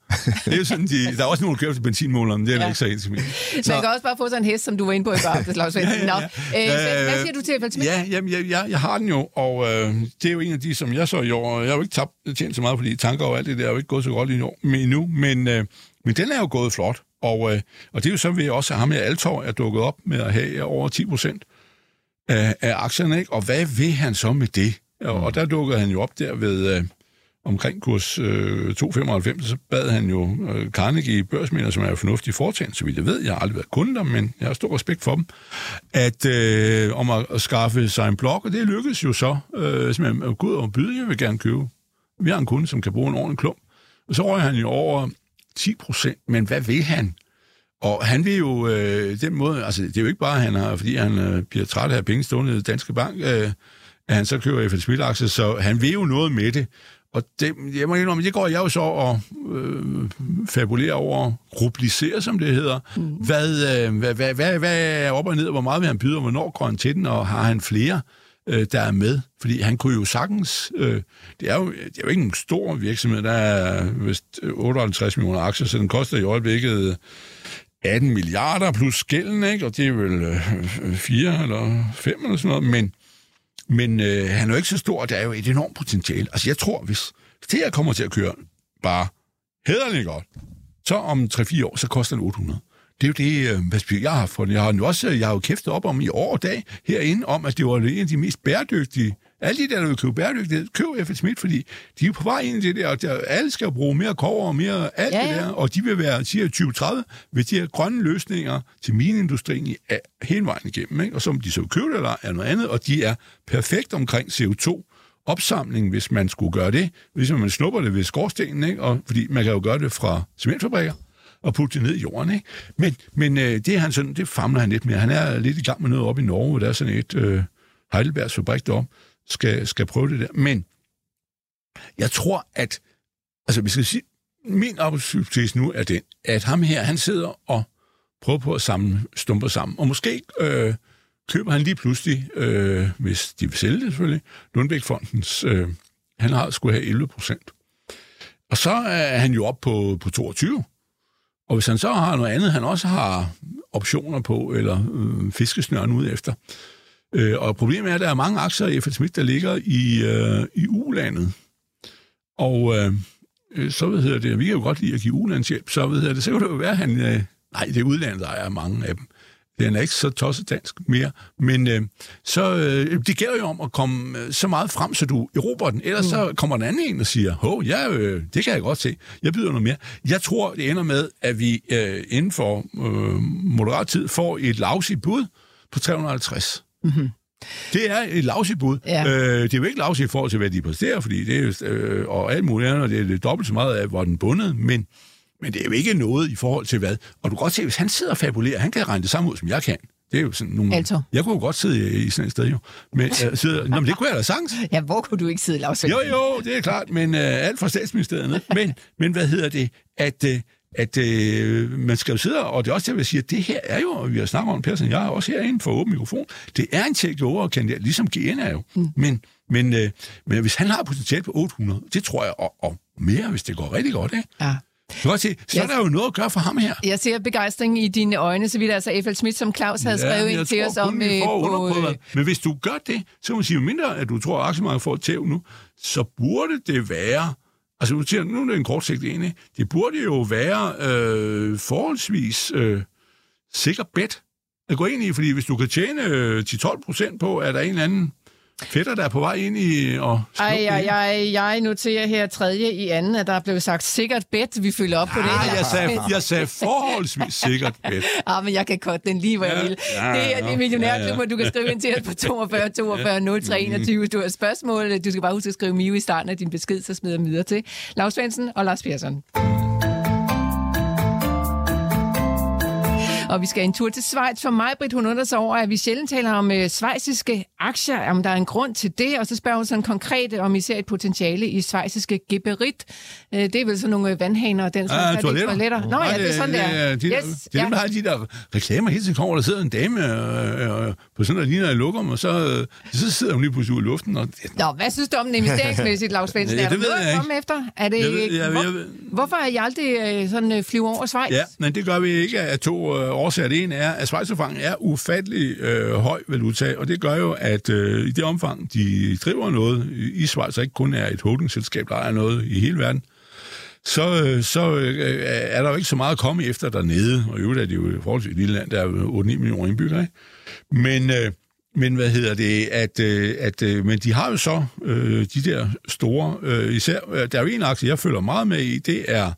Det er sådan, de, der er også nogle, der kører efter benzinmåleren, det er ja. ikke så helt Man kan også bare få sådan en hest, som du var inde på i går, Lars ja, ja, ja. Øh, hvad siger du til Falsmith? Ja, jamen, jeg, jeg, jeg har den jo, og øh, det er jo en af de, som jeg så i år, jeg har jo ikke tabt, tjent så meget, fordi tanker og alt det der er jo ikke gået så godt i år, men endnu, men, øh, men den er jo gået flot, og, øh, og det er jo så ved også, at ham med Altor er dukket op med at have over 10 procent af, af aktierne, ikke? og hvad vil han så med det? Og, og der dukkede han jo op der ved øh, omkring kurs øh, 2,95, så bad han jo øh, Carnegie børsmænder, som er jo fornuftig foretagende, så vidt jeg ved, jeg har aldrig været kunde der, men jeg har stor respekt for dem, at øh, om at, at skaffe sig en blog, og det lykkedes jo så, øh, simpelthen gud og byde, jeg vil gerne købe. Vi har en kunde, som kan bruge en ordentlig klump. Og så røg han jo over 10 procent, men hvad vil han? Og han vil jo øh, den måde, altså det er jo ikke bare, han har, fordi han øh, bliver træt af penge stående i Danske Bank, øh, at han så køber FL Smith så han vil jo noget med det. Og det, jeg må indrømme, det går jeg jo så og øh, fabulerer over, rubliserer, som det hedder. Mm. Hvad, øh, hvad, hvad, hvad, hvad er op og ned, hvor meget vil han byde, og hvornår går han til den, og har han flere, øh, der er med? Fordi han kunne jo sagtens... Øh, det, er jo, det er jo ikke en stor virksomhed, der er vist 58 millioner aktier, så den koster i øjeblikket 18 milliarder plus gælden, ikke? og det er vel øh, 4 eller 5 eller sådan noget, men men øh, han er jo ikke så stor, og der er jo et enormt potentiale. Altså, jeg tror, hvis, det her kommer til at køre bare hederligt godt, så om 3-4 år, så koster den 800. Det er jo det, øh, jeg har fundet. Jeg har jo også øh, jeg har jo kæftet op om i år og dag herinde, om at det var en af de mest bæredygtige alle de der, der vil købe bæredygtighed, køb F.L. Schmidt, fordi de er på vej ind i det der, og der, alle skal bruge mere kover og mere alt ja, ja. det der, og de vil være, siger 2030, ved de her grønne løsninger til mineindustrien i, hele vejen igennem, ikke? og som de så købe eller er noget andet, og de er perfekt omkring CO2, opsamling, hvis man skulle gøre det, hvis man snupper det ved skorstenen, ikke? Og, fordi man kan jo gøre det fra cementfabrikker, og putte det ned i jorden. Ikke? Men, men øh, det, er han sådan, det famler han lidt med. Han er lidt i gang med noget op i Norge, der er sådan et øh, Heidelbergs fabrik deroppe, skal, skal prøve det der. Men jeg tror, at altså, vi skal sige, min arbejdshypotese nu er den, at ham her, han sidder og prøver på at samle stumper sammen. Og måske øh, køber han lige pludselig, øh, hvis de vil sælge det selvfølgelig, Lundbækfondens, øh, han har skulle have 11 procent. Og så er han jo op på, på 22. Og hvis han så har noget andet, han også har optioner på, eller øh, fiskesnøren ud efter, Øh, og problemet er, at der er mange aktier i FL Smith, der ligger i, øh, i U-landet. Og øh, øh så hvad hedder det, vi kan jo godt lide at give ulandshjælp, så hvad hedder det, så kan det jo være, at han, øh, nej, det er udlandet, der er mange af dem. Den er ikke så tosset dansk mere, men øh, så øh, det gælder jo om at komme øh, så meget frem, så du erobrer den. Ellers mm. så kommer den anden en og siger, hov, ja, øh, det kan jeg godt se. Jeg byder noget mere. Jeg tror, det ender med, at vi øh, inden for øh, moderat tid får et lavsigt bud på 350. Mm-hmm. Det er et lavsigt bud. Ja. Øh, det er jo ikke lavsigt i forhold til, hvad de præsterer, fordi det er øh, og alt muligt andet, og det er det dobbelt så meget af, hvor den bundet, men, men det er jo ikke noget i forhold til hvad. Og du kan godt se, hvis han sidder og fabulerer, han kan regne det samme ud, som jeg kan. Det er jo sådan nogle... Altså? Jeg kunne jo godt sidde i, i sådan et sted, jo. Men, øh, sidde, nå, men det kunne jeg da sagtens. Ja, hvor kunne du ikke sidde, Lars Jo, jo, det er klart, men øh, alt fra statsministeriet ned. Men, men hvad hedder det? At, øh, at øh, man skal jo sidde, og det er også det, jeg vil sige, at det her er jo, og vi har snakket om, Persson, jeg er også herinde for åben mikrofon, det er en takeover-kandidat, ligesom GN er jo. Mm. Men, men, øh, men hvis han har potentiale på 800, det tror jeg, og, og mere, hvis det går rigtig godt, ikke? Ja. Du kan se, så Ja. er der jo noget at gøre for ham her. Jeg ser begejstring i dine øjne, så vidt altså Eiffel Schmidt, som Claus havde skrevet men ind jeg til tror os om øh, på... øh, Men hvis du gør det, så må man sige, mindre at du tror, at aktiemarkedet får et tæv nu, så burde det være... Altså, siger, nu er det en kortsigtet sigt ikke? Det burde jo være øh, forholdsvis øh, sikker bet at gå ind i, fordi hvis du kan tjene øh, 10-12 procent på, at der er en eller anden fætter, der er på vej ind i og Ej, ej, ej, jeg noterer her tredje i anden, at der er blevet sagt sikkert bet. Vi følger op på det. Ah, jeg sagde, jeg sagde forholdsvis sikkert bet. Ah, men jeg kan godt den lige, hvor jeg Ja, vil. ja, det er ja, det millionærklub, ja, ja. og du kan skrive ind til os på 42 42 03 21, hvis du har spørgsmål. Du skal bare huske at skrive Mio i starten af din besked, så smider jeg videre til Lars Svendsen og Lars Persson. Og vi skal en tur til Schweiz for mig, Britt. Hun undrer sig over, at vi sjældent taler om øh, schweiziske aktier, om der er en grund til det. Og så spørger hun sådan konkret, om I ser et potentiale i schweiziske geberit. Øh, det er vel sådan nogle øh, vandhaner og den slags. Ah, toiletter. toiletter. Nå ja, det er sådan, det er. De, yes, det er dem, der har de der reklamer hele tiden kommer, der sidder en dame øh, øh, på sådan der ligner i lokum, og så, øh, så sidder hun lige pludselig ud i luften. Og, Nå, hvad synes du om det investeringsmæssigt, Lars Svendsen? Ja, der det ved jeg ikke. efter? Er det, Jeg ved- jeg- hvor, jeg ved- hvorfor er I aldrig øh, sådan øh, flyve over Schweiz? ja, men det gør vi ikke af to øh, årsager. Det ene er, at Schweizerfranken er ufattelig øh, høj valuta, og det gør jo, at øh, i det omfang, de driver noget i Schweiz, og ikke kun er et holdingselskab, der er noget i hele verden, så, øh, så øh, er der jo ikke så meget at komme efter dernede. Og i øvrigt er det jo et forholdsvis lille land, der er 8-9 millioner indbyggere. Ikke? Men, øh, men hvad hedder det? At, øh, at, øh, men de har jo så øh, de der store, øh, især, øh, der er jo en aktie, jeg følger meget med i, det er,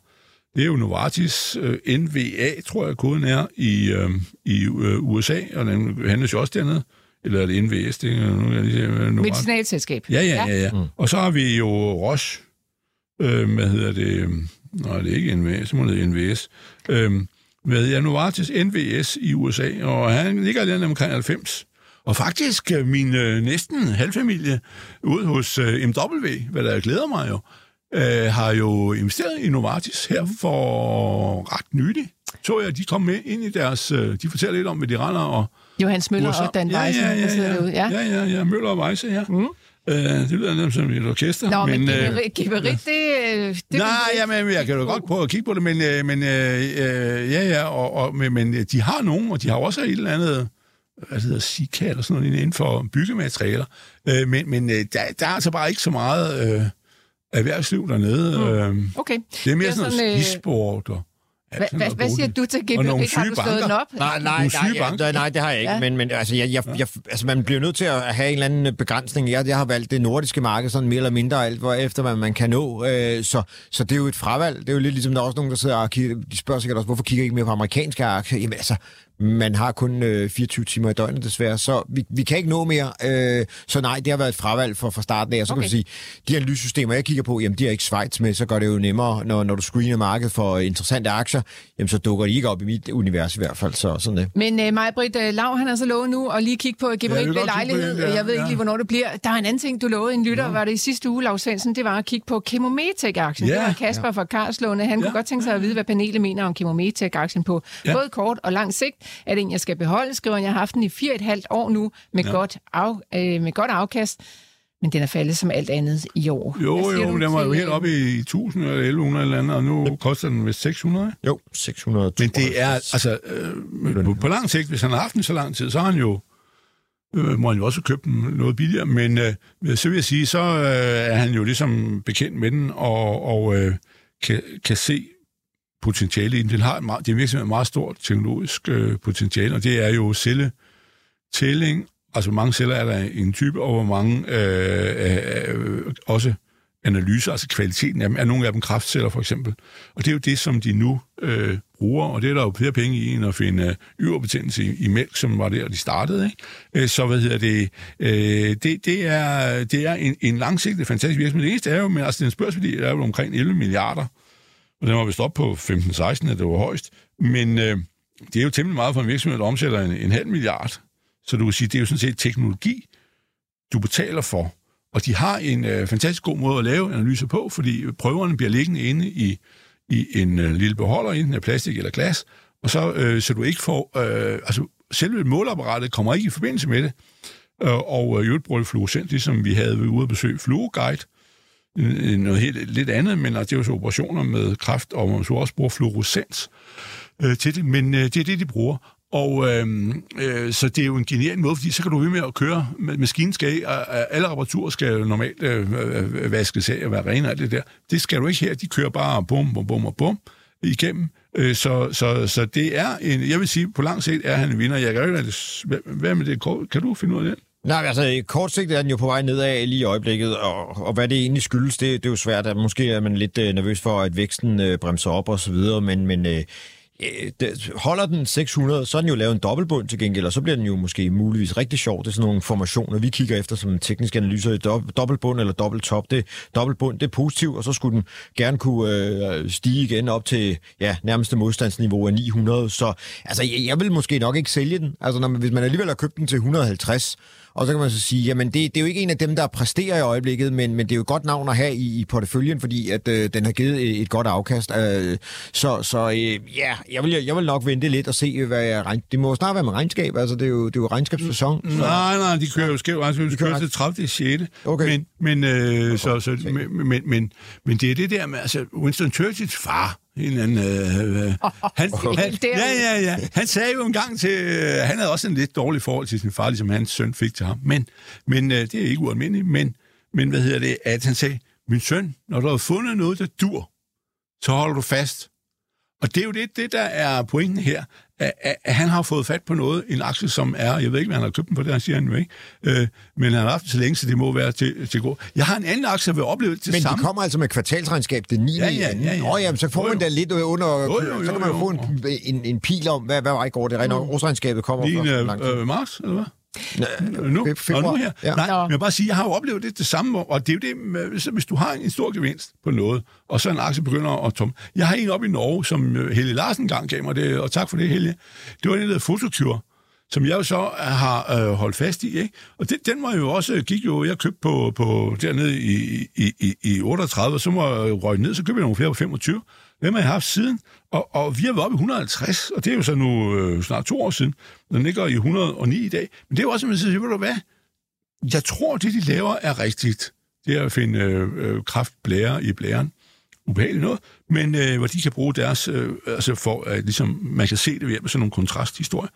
det er jo Novartis øh, NVA, tror jeg koden er, i, øh, i øh, USA, og den handles jo også dernede. Eller er det NVS? Det er, nu kan jeg lige se, Novartis. Medicinalselskab. Ja, ja, ja. ja. Mm. Og så har vi jo Roche, øh, hvad hedder det, nej, det er ikke NVS, så må det hedde NVS, øh, med ja, Novartis NVS i USA, og han ligger lidt omkring 90. Og faktisk øh, min øh, næsten halvfamilie ude hos øh, MW, hvad der glæder mig jo, øh, har jo investeret i Novartis her for ret nylig. Så jeg, de kom med ind i deres... Øh, de fortæller lidt om, hvad de render og... Johannes Møller USA. og Dan ja, Weisse, ja, ja, sidder ja, derude. Ja. ja, ja, ja, Møller og Weisse, ja. Mm. Øh, det lyder nemt som et orkester. Nå, men, men øh, men giverit, det, øh, det... Nej, jamen, jeg kan jo godt prøve at kigge på det, men, øh, men øh, øh, ja, ja, og, og, men, men de har nogen, og de har også et eller andet, hvad hedder, SICA eller sådan noget inden for byggematerialer, øh, men, men der, der er altså bare ikke så meget øh, erhvervsliv dernede. Mm. Øh, Okay. det er mere Det er sådan sådan, noget øh, skisport og... Hva, sådan hva, noget hvad siger du til giverit? Har du slået banker. den op? Nej, nej, nej, nej, nej, det har jeg ikke. Ja. Ja. Men, men altså, jeg, jeg, jeg, altså, man bliver nødt til at have en eller anden begrænsning. Jeg, jeg har valgt det nordiske marked, sådan mere eller mindre alt, hvor efter hvad man kan nå. Øh, så, så det er jo et fravalg. Det er jo lidt ligesom, der er også nogen, der sidder og kigger, de spørger sikkert også, hvorfor kigger I ikke mere på amerikanske aktier? Jamen altså, man har kun øh, 24 timer i døgnet desværre, så vi, vi kan ikke nå mere. Øh, så nej, det har været et fravalg for, fra starten af. Og så okay. Kan man sige, de analysesystemer, jeg kigger på, jamen de er ikke Schweiz med, så gør det jo nemmere, når, når du screener markedet for interessante aktier, jamen så dukker de ikke op i mit univers i hvert fald, så sådan det. Men uh, Maj-Britt uh, Lav, han har så lovet nu at lige kigge på Ja, jeg vil ved lejlighed. ja. Jeg ved ikke Ja. lige, hvornår det bliver. Der er en anden ting, du lovede en lytter, var det i sidste uge, Lars Svendsen, det var at kigge på Chemometec-aktien. Ja. Det var Kasper fra Karlslunde. Han Ja. kunne godt tænke sig at vide, hvad panelet mener om Chemometec-aktien på Ja. både kort og lang sigt. Er det en, jeg skal beholde, skriver han. Jeg har haft den i fire og et halvt år nu med, Ja. godt, af, øh, med godt afkast. Men den er faldet som alt andet i år. Jo, jo, du den var jo helt øh, oppe i 1000 eller 1100 eller andet, og nu koster den vist 600. ikke? Jo, 600. Men det er, altså, øh, på, på lang sigt, hvis han har haft den så lang tid, så har han jo, øh, må han jo også købe den noget billigere, men øh, så vil jeg sige, så øh, er han jo ligesom bekendt med den, og, og øh, kan, kan se potentiale i den. Den har et meget, det er virkelig et meget stort teknologisk øh, potentiale, og det er jo celletælling, altså hvor mange celler er der i en type, og hvor mange øh, øh, øh, også analyser, altså kvaliteten af dem, er nogle af dem kraftceller for eksempel. Og det er jo det, som de nu øh, bruger, og det er der jo flere penge i, end at finde øh, yverbetændelse i, i mælk, som var der, de startede. Ikke? Øh, så hvad hedder det, øh, det, det er, det er en, en langsigtet fantastisk virksomhed. Det eneste er jo, men altså den spørgsmål er jo omkring 11 milliarder, den var vist op på 15-16, at det var højst. Men øh, det er jo temmelig meget for en virksomhed, der omsætter en, en halv milliard. Så du kan sige, det er jo sådan set teknologi, du betaler for. Og de har en øh, fantastisk god måde at lave analyser på, fordi prøverne bliver liggende inde i, i en øh, lille beholder, enten af plastik eller glas, og så, øh, så du ikke får... Øh, altså, selve måleapparatet kommer ikke i forbindelse med det. Øh, og øh, i øvrigt bruger det fluorescent, ligesom vi havde ved ude at besøge Fluoguide. Øh, noget helt lidt andet, men altså, det er jo så operationer med kræft, og man så også bruger fluorescens øh, til det, men øh, det er det, de bruger. Og øh, øh, så det er jo en genial måde, fordi så kan du ved med at køre. Maskinen skal, øh, øh, alle reparaturer skal normalt øh, vaskes af og være rene og det der. Det skal du ikke her. De kører bare bum, bum, bum og bum igennem. Øh, så, så, så det er en, jeg vil sige, på lang sigt er han en vinder. Jeg kan ikke hvad med det? Kan du finde ud af det? Nej, altså kort sigt er den jo på vej nedad lige i øjeblikket, og, og hvad det egentlig skyldes, det, det er jo svært. At måske er man lidt øh, nervøs for, at væksten øh, bremser op og så videre, men, men øh, øh det, holder den 600, så er den jo lavet en dobbeltbund til gengæld, og så bliver den jo måske muligvis rigtig sjov. Det er sådan nogle formationer, vi kigger efter som teknisk analyser. Dobbeltbund eller dobbelttop, det dobbeltbund, det er positivt, og så skulle den gerne kunne øh, stige igen op til ja, nærmeste modstandsniveau af 900. Så altså, jeg, jeg vil måske nok ikke sælge den. Altså, når man, hvis man alligevel har købt den til 150, og så kan man så sige, jamen det, det er jo ikke en af dem, der præsterer i øjeblikket, men, men det er jo et godt navn at have i, i porteføljen, fordi at øh, den har givet et, godt afkast. Øh, så så øh, ja, jeg vil, jeg vil nok vente lidt og se, hvad jeg regn... Det må snart være med regnskab, altså det er jo, det er jo regnskabssæson. Så... Nej, nej, de kører jo skævt regnskab. De kører til 30. 6. Okay. Men, men, øh, så, så, men, men, men, men det er det der med, altså Winston Churchills far, en anden... Øh, øh, han, han, ja, ja, ja. Han sagde jo en gang til... Øh, han havde også en lidt dårlig forhold til sin far, ligesom hans søn fik til ham. Men, men øh, det er ikke ualmindeligt. Men, men hvad hedder det? At han sagde, min søn, når du har fundet noget, der dur, så holder du fast. Og det er jo det, det der er pointen her at, at han har fået fat på noget, en aktie, som er, jeg ved ikke, hvad han har købt den på det, han siger han jo ikke, øh, men han har haft det så længe, så det må være til, til god. Jeg har en anden aktie, der vil opleve det Men samme. de kommer altså med kvartalsregnskab det 9. Ja, ja, ja. ja. Nå, jamen, så får jo, man da lidt under, jo, jo, jo, så kan man jo få en, en, en pil om, hvad, hvad vej går det. Rent nok, årsregnskabet kommer Lige øh, øh, marts, eller hvad? Nu, februar. Og nu her. Ja. Nej, jeg vil bare sige, jeg har jo oplevet det det samme, og det er jo det, med, hvis du har en stor gevinst på noget, og så en aktie begynder at tom. Jeg har en op i Norge, som øh, Helge Larsen engang gav mig det, og tak for det, Helge. Det var en, der hedder Photocure, som jeg jo så har øh, holdt fast i. Ikke? Og det, den var jo også, gik jo, jeg købte på, på dernede i, i, i, i 38, og så må jeg røge ned, så købte jeg nogle flere på 25. Hvem har jeg haft siden? Og, og vi har været oppe i 150, og det er jo så nu øh, snart to år siden. Den ligger i 109 i dag. Men det er jo også, at man siger, ved du hvad? Jeg tror, det de laver er rigtigt. Det er at finde øh, øh kraftblære i blæren. Ubehageligt noget. Men øh, hvor de kan bruge deres, øh, altså for at ligesom, man kan se det ved hjælp af sådan nogle kontrasthistorier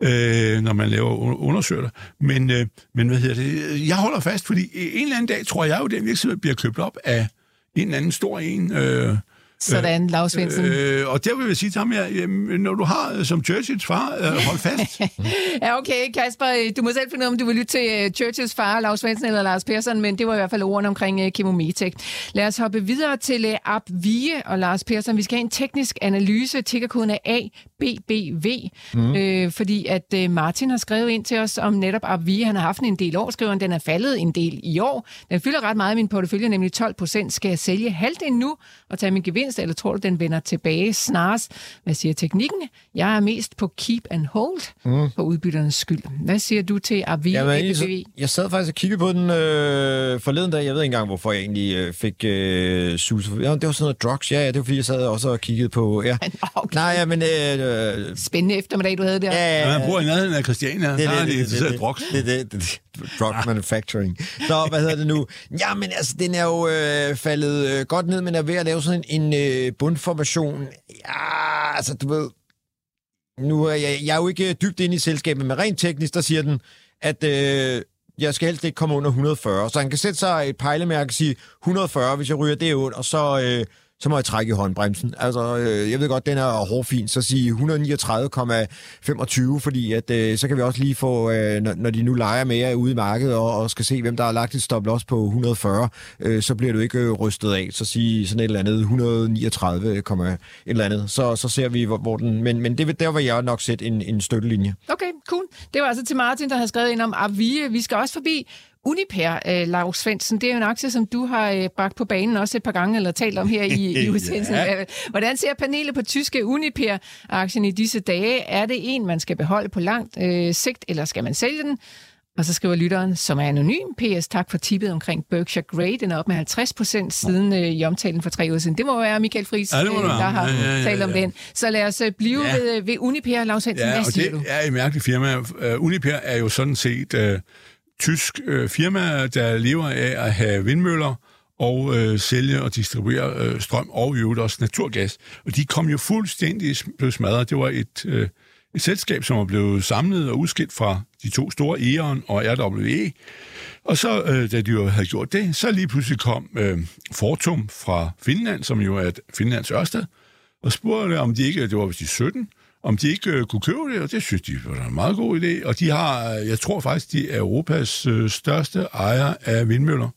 øh, når man laver undersøgelser. Men, øh, men hvad hedder det? Jeg holder fast, fordi en eller anden dag tror jeg jo, at den virksomhed bliver købt op af en eller anden stor en. Øh, sådan, Lars Svendsen. Øh, og der vil jeg sige til ham, ja, når du har øh, som Churchills far, øh, hold fast. ja, okay, Kasper, øh, du må selv finde ud af, om du vil lytte til Churchills far, Lars Svendsen eller Lars Persson, men det var i hvert fald ordene omkring uh, Chemometec. Lad os hoppe videre til uh, Abvie og Lars Persson. Vi skal have en teknisk analyse. Tickerkoden er ABBV, mm. øh, fordi at uh, Martin har skrevet ind til os om netop Abvie. Han har haft en del år, skriver Den er faldet en del i år. Den fylder ret meget i min portefølje, nemlig 12 procent. Skal jeg sælge halvdelen nu og tage min gevinst gevinst, eller tror du, den vender tilbage snarest? Hvad siger teknikken? Jeg er mest på keep and hold mm. for udbytternes skyld. Hvad siger du til Avi? Ja, jeg, jeg sad faktisk og kiggede på den øh, forleden dag. Jeg ved ikke engang, hvorfor jeg egentlig øh, fik øh, sus. Ja, det var sådan noget drugs. Ja, ja, det var fordi, jeg sad også og kiggede på... Ja. Okay. Nej, ja, men... Øh, øh, Spændende eftermiddag, du havde der. Ja, ja, ja. Man bor i nærheden af Christiania. Det, det, det, det, det, det, drugs. Det, det, det, drug manufacturing. Så, hvad hedder det nu? Ja, men altså, den er jo øh, faldet øh, godt ned, men er ved at lave sådan en, en øh, bundformation. Ja, altså, du ved... Nu er jeg, jeg er jo ikke dybt inde i selskabet, men rent teknisk, der siger den, at øh, jeg skal helst ikke komme under 140. Så han kan sætte sig et pejlemærke og sige 140, hvis jeg ryger det ud, og så, øh, så må jeg trække i håndbremsen. Altså, øh, jeg ved godt, den er hårdfin, så sige 139,25, fordi at, øh, så kan vi også lige få, øh, når, når de nu leger mere ude i markedet, og, og skal se, hvem der har lagt et stop loss på 140, øh, så bliver du ikke øh, rystet af. Så sige sådan et eller andet 139, et eller andet. Så, så ser vi, hvor, hvor den... Men, men det, der vil jeg nok sætte en, en støttelinje. Okay, cool. Det var altså til Martin, der har skrevet ind om Avie. Øh, vi skal også forbi Uniper, uh, Lars Svendsen, det er jo en aktie, som du har uh, bragt på banen også et par gange, eller talt om her i, i udsendelsen. ja. Hvordan ser panelet på tyske Uniper-aktien i disse dage? Er det en, man skal beholde på langt uh, sigt, eller skal man sælge den? Og så skriver lytteren, som er anonym, PS, tak for tippet omkring Berkshire Grey. Den er op med 50 procent siden øh, i omtalen for tre uger siden. Det må være Michael Friis, ja, der har ja, ja, ja, talt om ja. den. Så lad os blive ja. ved, ved Uniper, Lars Hansen. Ja, og det du? er et mærkeligt firma. Uh, Uniper er jo sådan set uh, tysk øh, firma, der lever af at have vindmøller og øh, sælge og distribuere øh, strøm og i øvrigt også naturgas. Og de kom jo fuldstændig smadret. Det var et... øh, et selskab, som var blevet samlet og udskilt fra de to store, E.ON og RWE. Og så, øh, da de jo havde gjort det, så lige pludselig kom øh, Fortum fra Finland, som jo er Finlands Ørsted, og spurgte, om de ikke, det var hvis de 17, om de ikke øh, kunne købe det, og det synes de var en meget god idé. Og de har, øh, jeg tror faktisk, de er Europas øh, største ejer af vindmøller.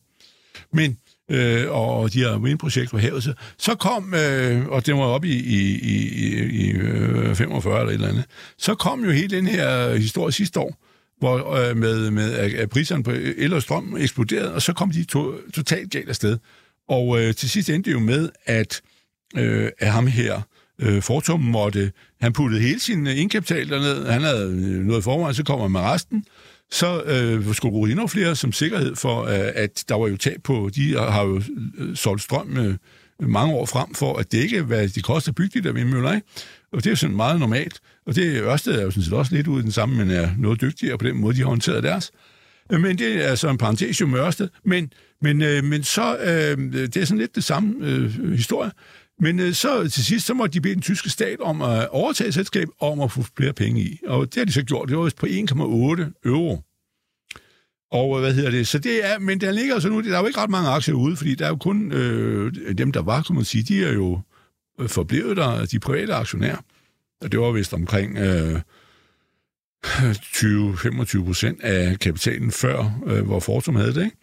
Men øh, og de her vindprojekt på havet. Så, så kom, øh, og det var op i, i, i, i øh, 45 eller et eller andet, så kom jo hele den her historie sidste år, hvor øh, med, med at priserne på el og strøm eksploderede, og så kom de to, totalt galt afsted. Og øh, til sidst endte det jo med, at, øh, at ham her, øh, Fortum måtte, han puttede hele sin øh, indkapital derned, han havde øh, noget forvejen, så kommer med resten, så øh, skulle bruge endnu flere som sikkerhed for, øh, at der var jo tab på, de har jo øh, solgt strøm øh, mange år frem for at dække, hvad de koster at bygge de der vindmøller, ikke? Og det er jo sådan meget normalt. Og det Ørsted er jo sådan set også lidt ud i den samme, men er noget dygtigere på den måde, de har håndteret deres. Men det er altså en parentes jo med Ørsted. Men, men, øh, men så, øh, det er sådan lidt det samme øh, historie. Men øh, så til sidst, så måtte de bede den tyske stat om at overtage selskab og om at få flere penge i. Og det har de så gjort. Det var på 1,8 euro. Og øh, hvad hedder det? Så det er, men der ligger så nu, der er jo ikke ret mange aktier ude, fordi der er jo kun øh, dem, der var, kunne man sige, de er jo øh, forblevet der, de private aktionærer. Og det var vist omkring øh, 20-25 procent af kapitalen før, øh, hvor Fortum havde det, ikke?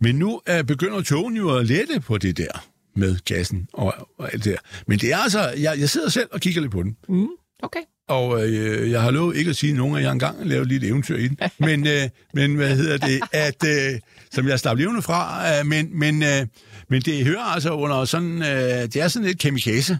Men nu er begynder togen jo at lette på det der med gassen og, og alt det der. Men det er altså, jeg, jeg sidder selv og kigger lidt på den. Mm, okay. Og øh, jeg har lovet ikke at sige nogen, at jeg engang lavet lidt eventyr i den. Men, øh, men hvad hedder det? At, øh, som jeg slap levende fra. Øh, men, men, øh, men det hører altså under sådan... Øh, det er sådan lidt kemikaze.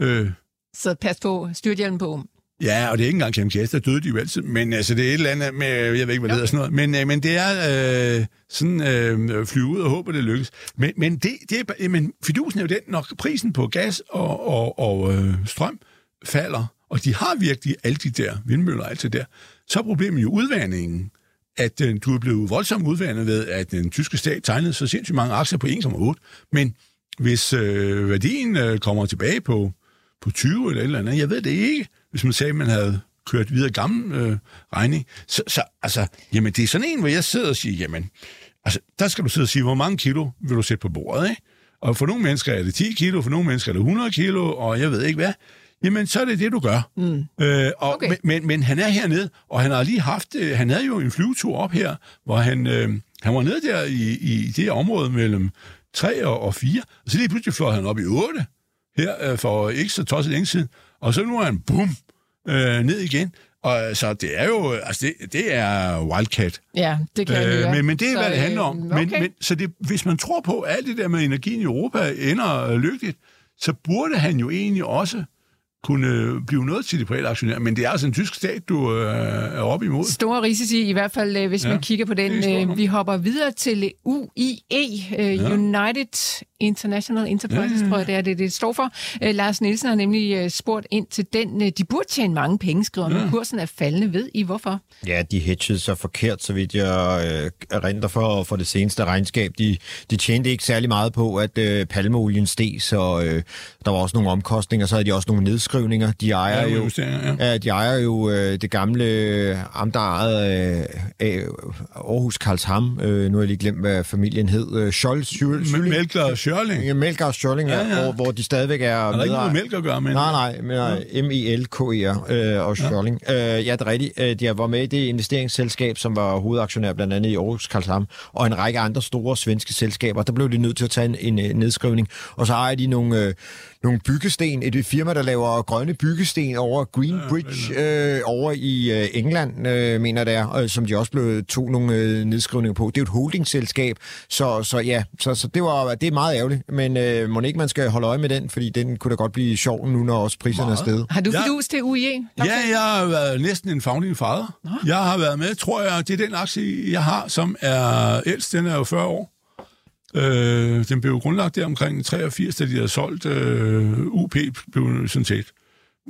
Øh. Så pas på, styrthjelmen på. Ja, og det er ikke engang kemikaze, der døde de jo altid. Men altså, det er et eller andet med, jeg ved ikke, hvad det hedder sådan noget. Men, øh, men det er øh, sådan øh, flyve ud og håbe, det lykkes. Men, men, det, det er, men fidusen er jo den, når prisen på gas og, og, og øh, strøm falder, og de har virkelig alle de der vindmøller og alt det der, så er problemet jo udvandringen at øh, du er blevet voldsomt udvandet ved, at den tyske stat tegnede så sindssygt mange aktier på 1,8. Men hvis øh, værdien øh, kommer tilbage på, på 20 eller et eller andet, jeg ved det ikke, hvis man sagde, at man havde kørt videre gammel øh, regning. Så, så altså, jamen, det er sådan en, hvor jeg sidder og siger, jamen, altså, der skal du sidde og sige, hvor mange kilo vil du sætte på bordet, ikke? Og for nogle mennesker er det 10 kilo, for nogle mennesker er det 100 kilo, og jeg ved ikke hvad jamen så er det det, du gør. Mm. Øh, og, okay. men, men, men han er hernede, og han har lige haft, øh, han havde jo en flyvetur op her, hvor han, øh, han var nede der i, i det område mellem 3 og, og 4, og så lige pludselig fløj han op i 8, her øh, for ikke så tosset længe siden, og så nu er han, bum, øh, ned igen. Og så det er jo, altså det, det er Wildcat. Ja, det kan jeg øh, men, men det er, så, hvad det handler om. Okay. Men, men, så det, hvis man tror på, at alt det der med energien i Europa ender lykkeligt, så burde han jo egentlig også kunne blive noget til de private aktionærer. Men det er altså en tysk stat, du øh, er op imod. Store risici, i hvert fald, øh, hvis ja, man kigger på den. Øh, vi hopper videre til UIE, øh, ja. United International Enterprises, ja, tror jeg, det er det, det står for. Øh, Lars Nielsen har nemlig øh, spurgt ind til den. Øh, de burde tjene mange penge, skriver ja. men kursen er faldende. Ved I hvorfor? Ja, de hedgede så forkert, så vidt jeg øh, erindrer for, for det seneste regnskab. De, de tjente ikke særlig meget på, at øh, palmeolien steg, så øh, der var også nogle omkostninger. Så havde de også nogle nedskrivninger. De ejer ja, jo, ja. Ja, de ejer jo øh, det gamle øh, amtejet øh, Aarhus Karlsham. Øh, nu har jeg lige glemt, hvad familien hed. Øh, Scholz, Melkler, Schørling. Ja, Melker og Schørling, ja, Ja. Hvor, hvor de stadigvæk er... Har der ikke noget med mælk at gøre, men... Nej, nej, men ja. M-I-L-K-E-R øh, og Schørling. Ja. Øh, ja, det er rigtigt. Øh, de været med i det investeringsselskab, som var hovedaktionær blandt andet i Aarhus Karlshamn, og en række andre store svenske selskaber. Der blev de nødt til at tage en, en, øh, nedskrivning. Og så ejer de nogle, øh, nogle byggesten, et firma, der laver grønne byggesten over Greenbridge øh, over i øh, England, øh, mener det er, øh, som de også blev tog nogle øh, nedskrivninger på. Det er jo et holdingselskab, så, så ja, så, så det, var, det er meget ærgerligt, men øh, må ikke man skal holde øje med den, fordi den kunne da godt blive sjov nu, når også priserne er Meget. steget. Har du Ja. fidus til UIE? Ja, jeg har været næsten en founding father. Jeg har været med, tror jeg, det er den aktie, jeg har, som er ældst. Den er jo 40 år. Øh, den blev grundlagt der omkring 83, da de havde solgt øh, UP, blev sådan set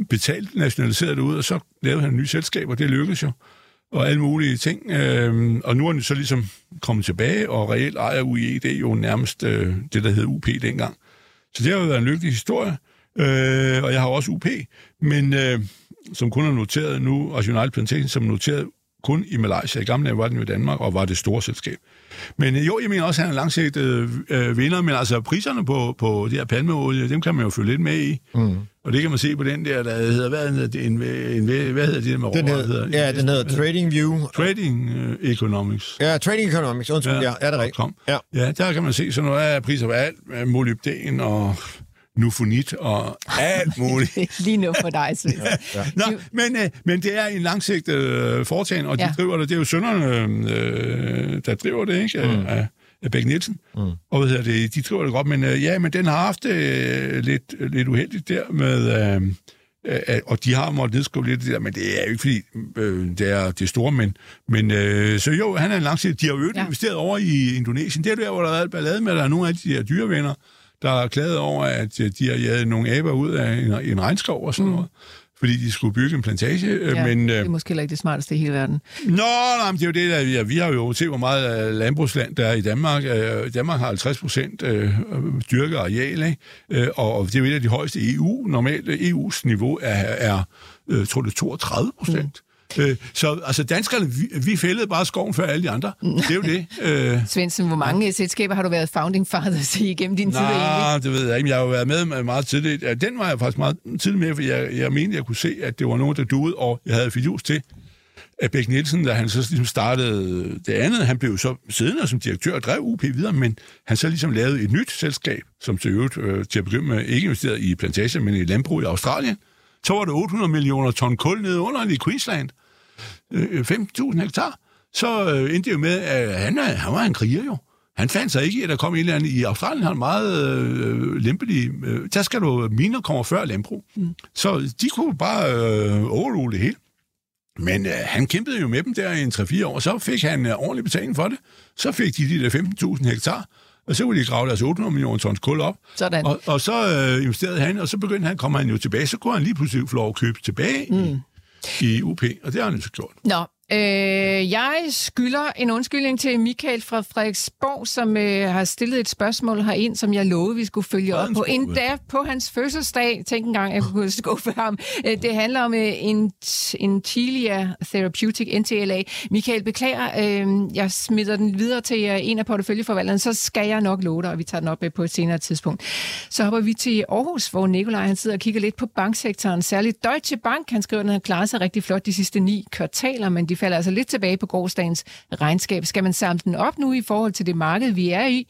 betalt, nationaliseret det ud, og så lavede han en ny selskab, og det lykkedes jo. Og alle mulige ting. Øh, og nu er den så ligesom kommet tilbage, og reelt ejer UIE, det er jo nærmest øh, det, der hed UP dengang. Så det har jo været en lykkelig historie. Øh, og jeg har også UP, men øh, som kun er noteret nu, og United Plantation, som er noteret kun i Malaysia. I gamle dage var den jo i Danmark, og var det store selskab. Men øh, jo, jeg mener også, at han er langsigtet øh, øh, vinder, men altså priserne på, på det her palmeolie, dem kan man jo følge lidt med i. Mm. Og det kan man se på den der, der hedder, hvad hedder det, en, en, hvad hedder det der med Den Oh, hedder, ja, den hedder Trading View. Trading øh, Economics. Ja, Trading Economics, undskyld, ja, ja, er det rigtigt? Ja. ja, der kan man se sådan noget af priser på alt, molybden og nufonit og alt muligt. Lige nu for dig, Svend. Nå, men, øh, men det er en langsigtet øh, foretagende, og de Ja. ja. driver det. Det er jo sønderne, øh, der driver det, ikke? Mm. Af, af Bæk Nielsen. Mm. Og hvad hedder det, de driver det godt, men øh, ja, men den har haft øh, lidt, lidt uheldigt der med... Øh, øh, og de har måttet nedskrive lidt det der, men det er jo ikke fordi, øh, det er det store, men, men øh, så jo, han er en langsigtet. De har jo øvrigt Ja. ja. investeret over i Indonesien. Det er der, hvor der har været ballade med, at der er nogle af de her dyrevenner, der klaget over, at øh, de har jaget nogle aber ud af en, en regnskov og sådan mm. noget, fordi de skulle bygge en plantage. øh, Ja, men, det øh, er måske heller ikke det smarteste i hele verden. Nå, nej, men det er jo det, der, ja, vi har jo set, hvor meget landbrugsland der er i Danmark. Danmark har 50 procent øh, dyrket areal, ikke? Og det er jo et af de højeste EU. Normalt EU's niveau er, er tror det er 32 procent. Mm. Øh, så altså danskerne, vi, vi fældede bare skoven før alle de andre. Det er jo det. Øh, Svendsen, hvor mange selskaber har du været founding fathers i igennem din tid? Nej, det ved jeg ikke. Jeg har jo været med meget tidligt. Ja, Den var jeg faktisk meget tidligt med, for jeg, jeg mente, jeg kunne se, at det var nogen, der duede, og jeg havde fidus til, at Bæk Nielsen, da han så ligesom startede det andet, han blev jo så siddende som direktør og drev UP videre, men han så ligesom lavede et nyt selskab, som til øvrigt øh, til at begynde med ikke investeret i plantage, men i landbrug i Australien. Så var det 800 millioner ton kul nede under i Queensland. Øh, 15.000 hektar. Så øh, endte det jo med, at han, han var en kriger jo. Han fandt sig ikke i, at der kom en eller anden... I Australien har han meget øh, lempelig... Øh, der skal du... Miner kommer før landbrug. Mm. Så de kunne bare øh, overrule det hele. Men øh, han kæmpede jo med dem der i en 3-4 år, så fik han øh, ordentlig betaling for det. Så fik de de der 15.000 hektar, og så kunne de grave deres 800 millioner tons kul op. Sådan. Og, og så øh, investerede han, og så begyndte han, kom han jo tilbage, så kunne han lige pludselig få lov at købe tilbage mm. i, i UP, og det har han jo så gjort. Nå, øh, jeg skylder en undskyldning til Michael fra Frederiksborg, som øh, har stillet et spørgsmål herind, som jeg lovede, vi skulle følge op på. Endda på hans fødselsdag. Tænk engang, jeg kunne skuffe ham. Øh, Det handler om øh, en, en Chilia Therapeutic, NTLA. Michael, beklager, øh, jeg smider den videre til øh, en af porteføljeforvalterne, så skal jeg nok love dig, og vi tager den op øh, på et senere tidspunkt. Så hopper vi til Aarhus, hvor Nikolaj han sidder og kigger lidt på banksektoren. Særligt Deutsche Bank, han skriver, at den har klaret sig rigtig flot de sidste ni kvartaler, men de falder altså lidt tilbage på gårdsdagens regnskab. Skal man samle den op nu i forhold til det marked, vi er i?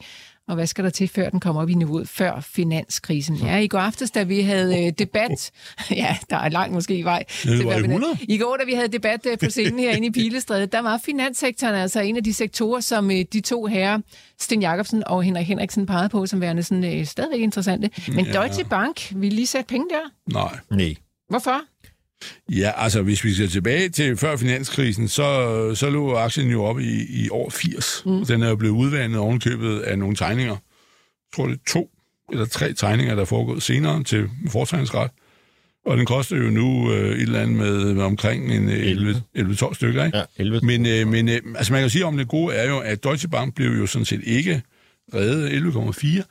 Og hvad skal der til, før den kommer op i niveauet før finanskrisen? Ja, i går aftes, da vi havde øh, debat, ja, der er langt måske i vej. Til, var i finan- 100. I går, da vi havde debat øh, på scenen herinde i Pilestræde, der var finanssektoren altså en af de sektorer, som øh, de to herrer, Sten Jacobsen og Henrik Henriksen, pegede på som værende sådan, øh, stadigvæk interessante. Men Ja. Deutsche Bank vil lige sætte penge der. Nej. Nej. Hvorfor? Ja, altså hvis vi ser tilbage til før finanskrisen, så, så lå aktien jo op i, i år 80. Mm. Den er jo blevet udvandet ovenkøbet af nogle tegninger. Jeg tror, det er to eller tre tegninger, der er foregået senere til fortegningsret. Og den koster jo nu øh, et eller andet med, med omkring en øh, 11-12 stykker, ikke? Ja, 11. Men, øh, men øh, altså man kan sige om det gode er jo, at Deutsche Bank blev jo sådan set ikke reddet 11,4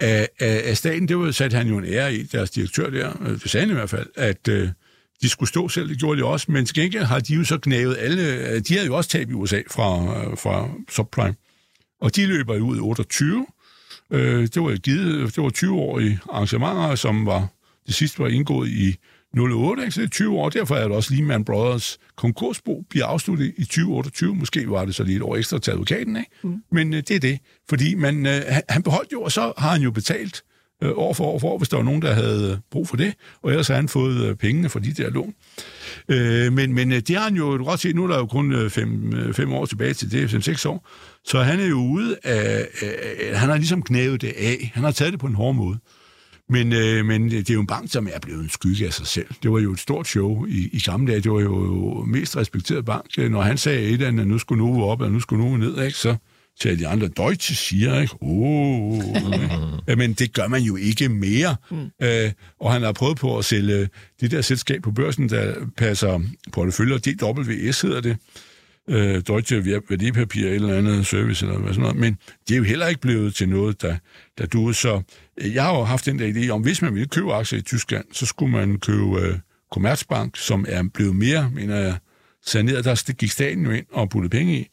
af, af, af staten. Det var satte han jo en ære i, deres direktør der, øh, det sagde han i hvert fald, at øh, de skulle stå selv, det gjorde de også, men til gengæld har de jo så knævet alle, øh, de havde jo også tab i USA fra, øh, fra subprime, og de løber ud i 28, Øh, det var givet, det var 20-årige arrangementer, som var, det sidste var indgået i 08, ikke? så det er 20 år. Derfor er det også Lehman Brothers konkursbo bliver afsluttet i 2028. Måske var det så lige et år ekstra til advokaten, ikke? Mm. Men øh, det er det. Fordi man, øh, han beholdt jo, og så har han jo betalt øh, år for år for år, hvis der var nogen, der havde øh, brug for det. Og ellers har han fået øh, pengene for de der lån. Øh, men, men øh, det har han jo, du godt nu er der jo kun øh, fem, øh, fem år tilbage til det, fem-seks år. Så han er jo ude af, øh, han har ligesom knævet det af. Han har taget det på en hård måde. Men, øh, men det er jo en bank, som er blevet en skygge af sig selv. Det var jo et stort show i, i gamle dage. Det var jo mest respekteret bank. Når han sagde et eller andet, at nu skulle nu op, og nu skulle nu ned, ikke, så sagde de andre, Deutsche siger, ikke? Oh, men det gør man jo ikke mere. Mm. Øh, og han har prøvet på at sælge det der selskab på børsen, der passer porteføljer. DWS hedder det øh, Deutsche Værdipapir eller andet service eller hvad sådan noget, men det er jo heller ikke blevet til noget, der, der duede. Så øh, jeg har jo haft den der idé om, hvis man ville købe aktier i Tyskland, så skulle man købe øh, Commerzbank, som er blevet mere, mener jeg, saneret. Der gik staten jo ind og puttede penge i,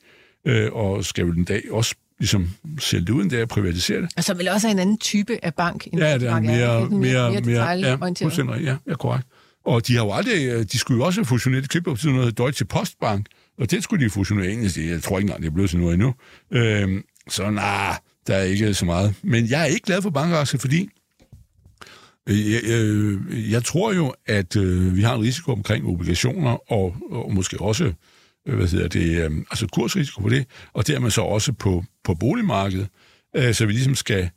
øh, og skal jo den dag også ligesom sælge det uden det og privatisere det. Og så vil også have en anden type af bank. End ja, det er mere, mere, mere, mere, ja, fuldstændig, ja, ja, korrekt. Og de har jo aldrig, øh, de skulle jo også fusionere, det klipper til noget Deutsche Postbank, og det skulle de fusionere engelsk. Jeg tror ikke engang, det er blevet til noget endnu. Øhm, så nej, der er ikke så meget. Men jeg er ikke glad for bankaktier, fordi øh, jeg, jeg, jeg tror jo, at øh, vi har en risiko omkring obligationer, og, og måske også øh, hvad hedder det, øh, altså kursrisiko på det, og dermed så også på, på boligmarkedet, øh, så vi ligesom skal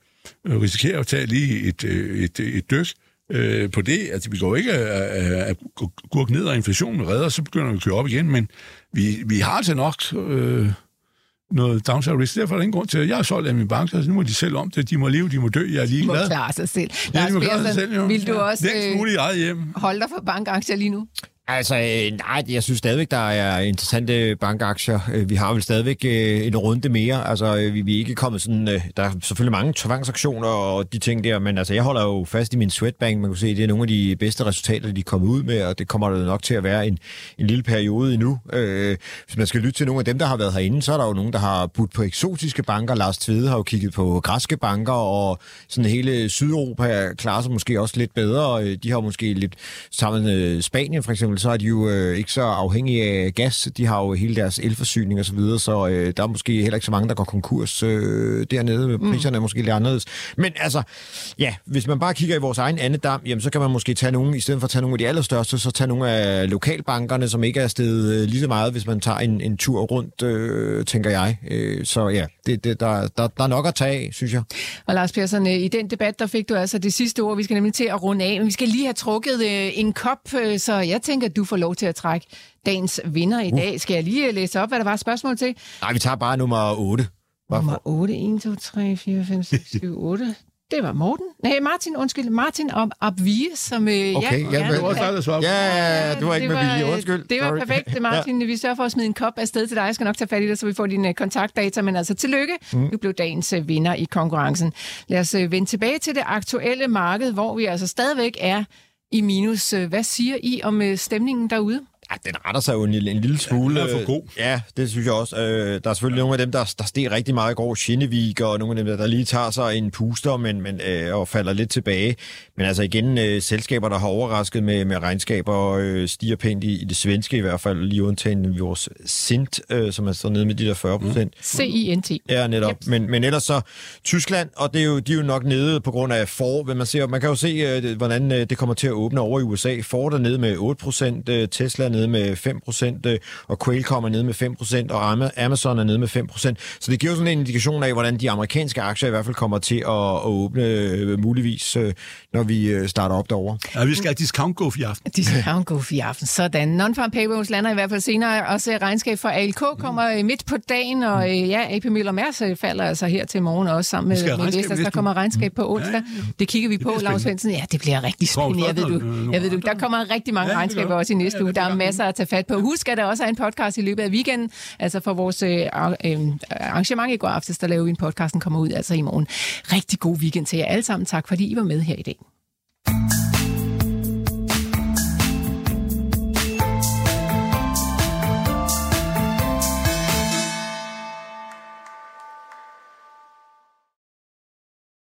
øh, risikere at tage lige et, øh, et, et, dyk øh, på det. Altså, vi går ikke at, at gå ned, og inflationen redder, så begynder vi at køre op igen, men vi, vi har altså nok øh, noget downside risk. Derfor er der ingen grund til, at jeg har solgt af min bank, så nu må de selv om det. De må leve, de må dø, jeg er lige glad. De må klare sig selv. Ja, de må klare sig selv, jo. Vil du også øh, hjem. holde dig for bankaktier lige nu? Altså, øh, nej, jeg synes stadigvæk, der er interessante bankaktier. Øh, vi har vel stadigvæk øh, en runde mere. Altså, vi, vi er ikke kommet sådan... Der er selvfølgelig mange tvangsaktioner og de ting der, men altså, jeg holder jo fast i min Swedbank. Man kan se, det er nogle af de bedste resultater, de er kommet ud med, og det kommer der nok til at være en, en lille periode endnu. hvis man skal lytte til nogle af dem, der har været herinde, så er der jo nogen, der har budt på eksotiske banker. Lars Tvede har jo kigget på græske banker, og sådan hele Sydeuropa klarer sig måske også lidt bedre. De har måske lidt sammen med Spanien for eksempel, eksempel, så er de jo øh, ikke så afhængige af gas. De har jo hele deres elforsyning og så videre, så øh, der er måske heller ikke så mange, der går konkurs øh, dernede. Mm. Priserne er måske lidt anderledes. Men altså, ja, hvis man bare kigger i vores egen andedam, jamen, så kan man måske tage nogle, i stedet for at tage nogle af de allerstørste, så tage nogle af lokalbankerne, som ikke er stedet øh, lige så meget, hvis man tager en, en tur rundt, øh, tænker jeg. Øh, så ja, det, det, der, der, der er nok at tage af, synes jeg. Og Lars Persson, øh, i den debat, der fik du altså det sidste ord. Vi skal nemlig til at runde af, men vi skal lige have trukket øh, en kop, øh, så jeg tænker, at du får lov til at trække dagens vinder i uh. dag. Skal jeg lige læse op, hvad der var spørgsmål til? Nej, vi tager bare nummer 8. Hvorfor? Nummer 8, 1, 2, 3, 4, 5, 6, 7, 8. Det var Morten. Nej, Martin, undskyld. Martin om Abvie, som... Øh, okay, ja, ja, det var også Ja, ja, ja, det var ikke med vilje. Undskyld. Det var Sorry. perfekt, Martin. ja. Vi sørger for at smide en kop afsted til dig. Jeg skal nok tage fat i det, så vi får dine øh, kontaktdata. Men altså, tillykke. Mm. Du blev dagens øh, vinder i konkurrencen. Lad os øh, vende tilbage til det aktuelle marked, hvor vi altså stadigvæk er i minus. Øh, hvad siger I om øh, stemningen derude? Ja, den retter sig jo en, en lille smule. Ja, den er for god. Ja, det synes jeg også. Øh, der er selvfølgelig nogle af dem, der, der steg rigtig meget i går. Schinnevik og nogle af dem, der lige tager sig en puster men, men, øh, og falder lidt tilbage. Men altså igen, øh, selskaber, der har overrasket med, med regnskaber, øh, stiger pænt i, i det svenske i hvert fald, lige undtagen vores Sint, øh, som er så nede med de der 40 procent. Mm. C-I-N-T. Ja, netop. Yep. Men, men ellers så Tyskland, og det er jo, de er jo nok nede på grund af for, hvad man ser. Man kan jo se, øh, hvordan øh, det kommer til at åbne over i USA. Ford er nede med 8 procent, øh, Tesla nede med 5 procent, øh, og Qualcomm er nede med 5 procent, og Amazon er nede med 5 procent. Så det giver jo sådan en indikation af, hvordan de amerikanske aktier i hvert fald kommer til at, at åbne øh, muligvis, øh, når vi starter op derovre. Ja, vi skal have discount go i aften. Discount go i aften. Sådan. Non-farm payrolls lander i hvert fald senere. Også regnskab for ALK kommer mm. midt på dagen, og øh, ja, AP Møller Mærs falder altså her til morgen også sammen med, med Vestas. Der kommer regnskab på onsdag. Ja, ja. Det kigger vi på, Lars Svendsen. Ja, det bliver rigtig spændende. Jeg ved, du, jeg ved, du, der kommer rigtig mange ja, regnskaber også i næste ja, uge. Der er masser at tage fat på. Husk, at der også er en podcast i løbet af weekenden. Altså for vores øh, øh arrangement i går aftes, der laver vi en podcast, den kommer ud altså i morgen. Rigtig god weekend til jer alle sammen. Tak fordi I var med her i dag.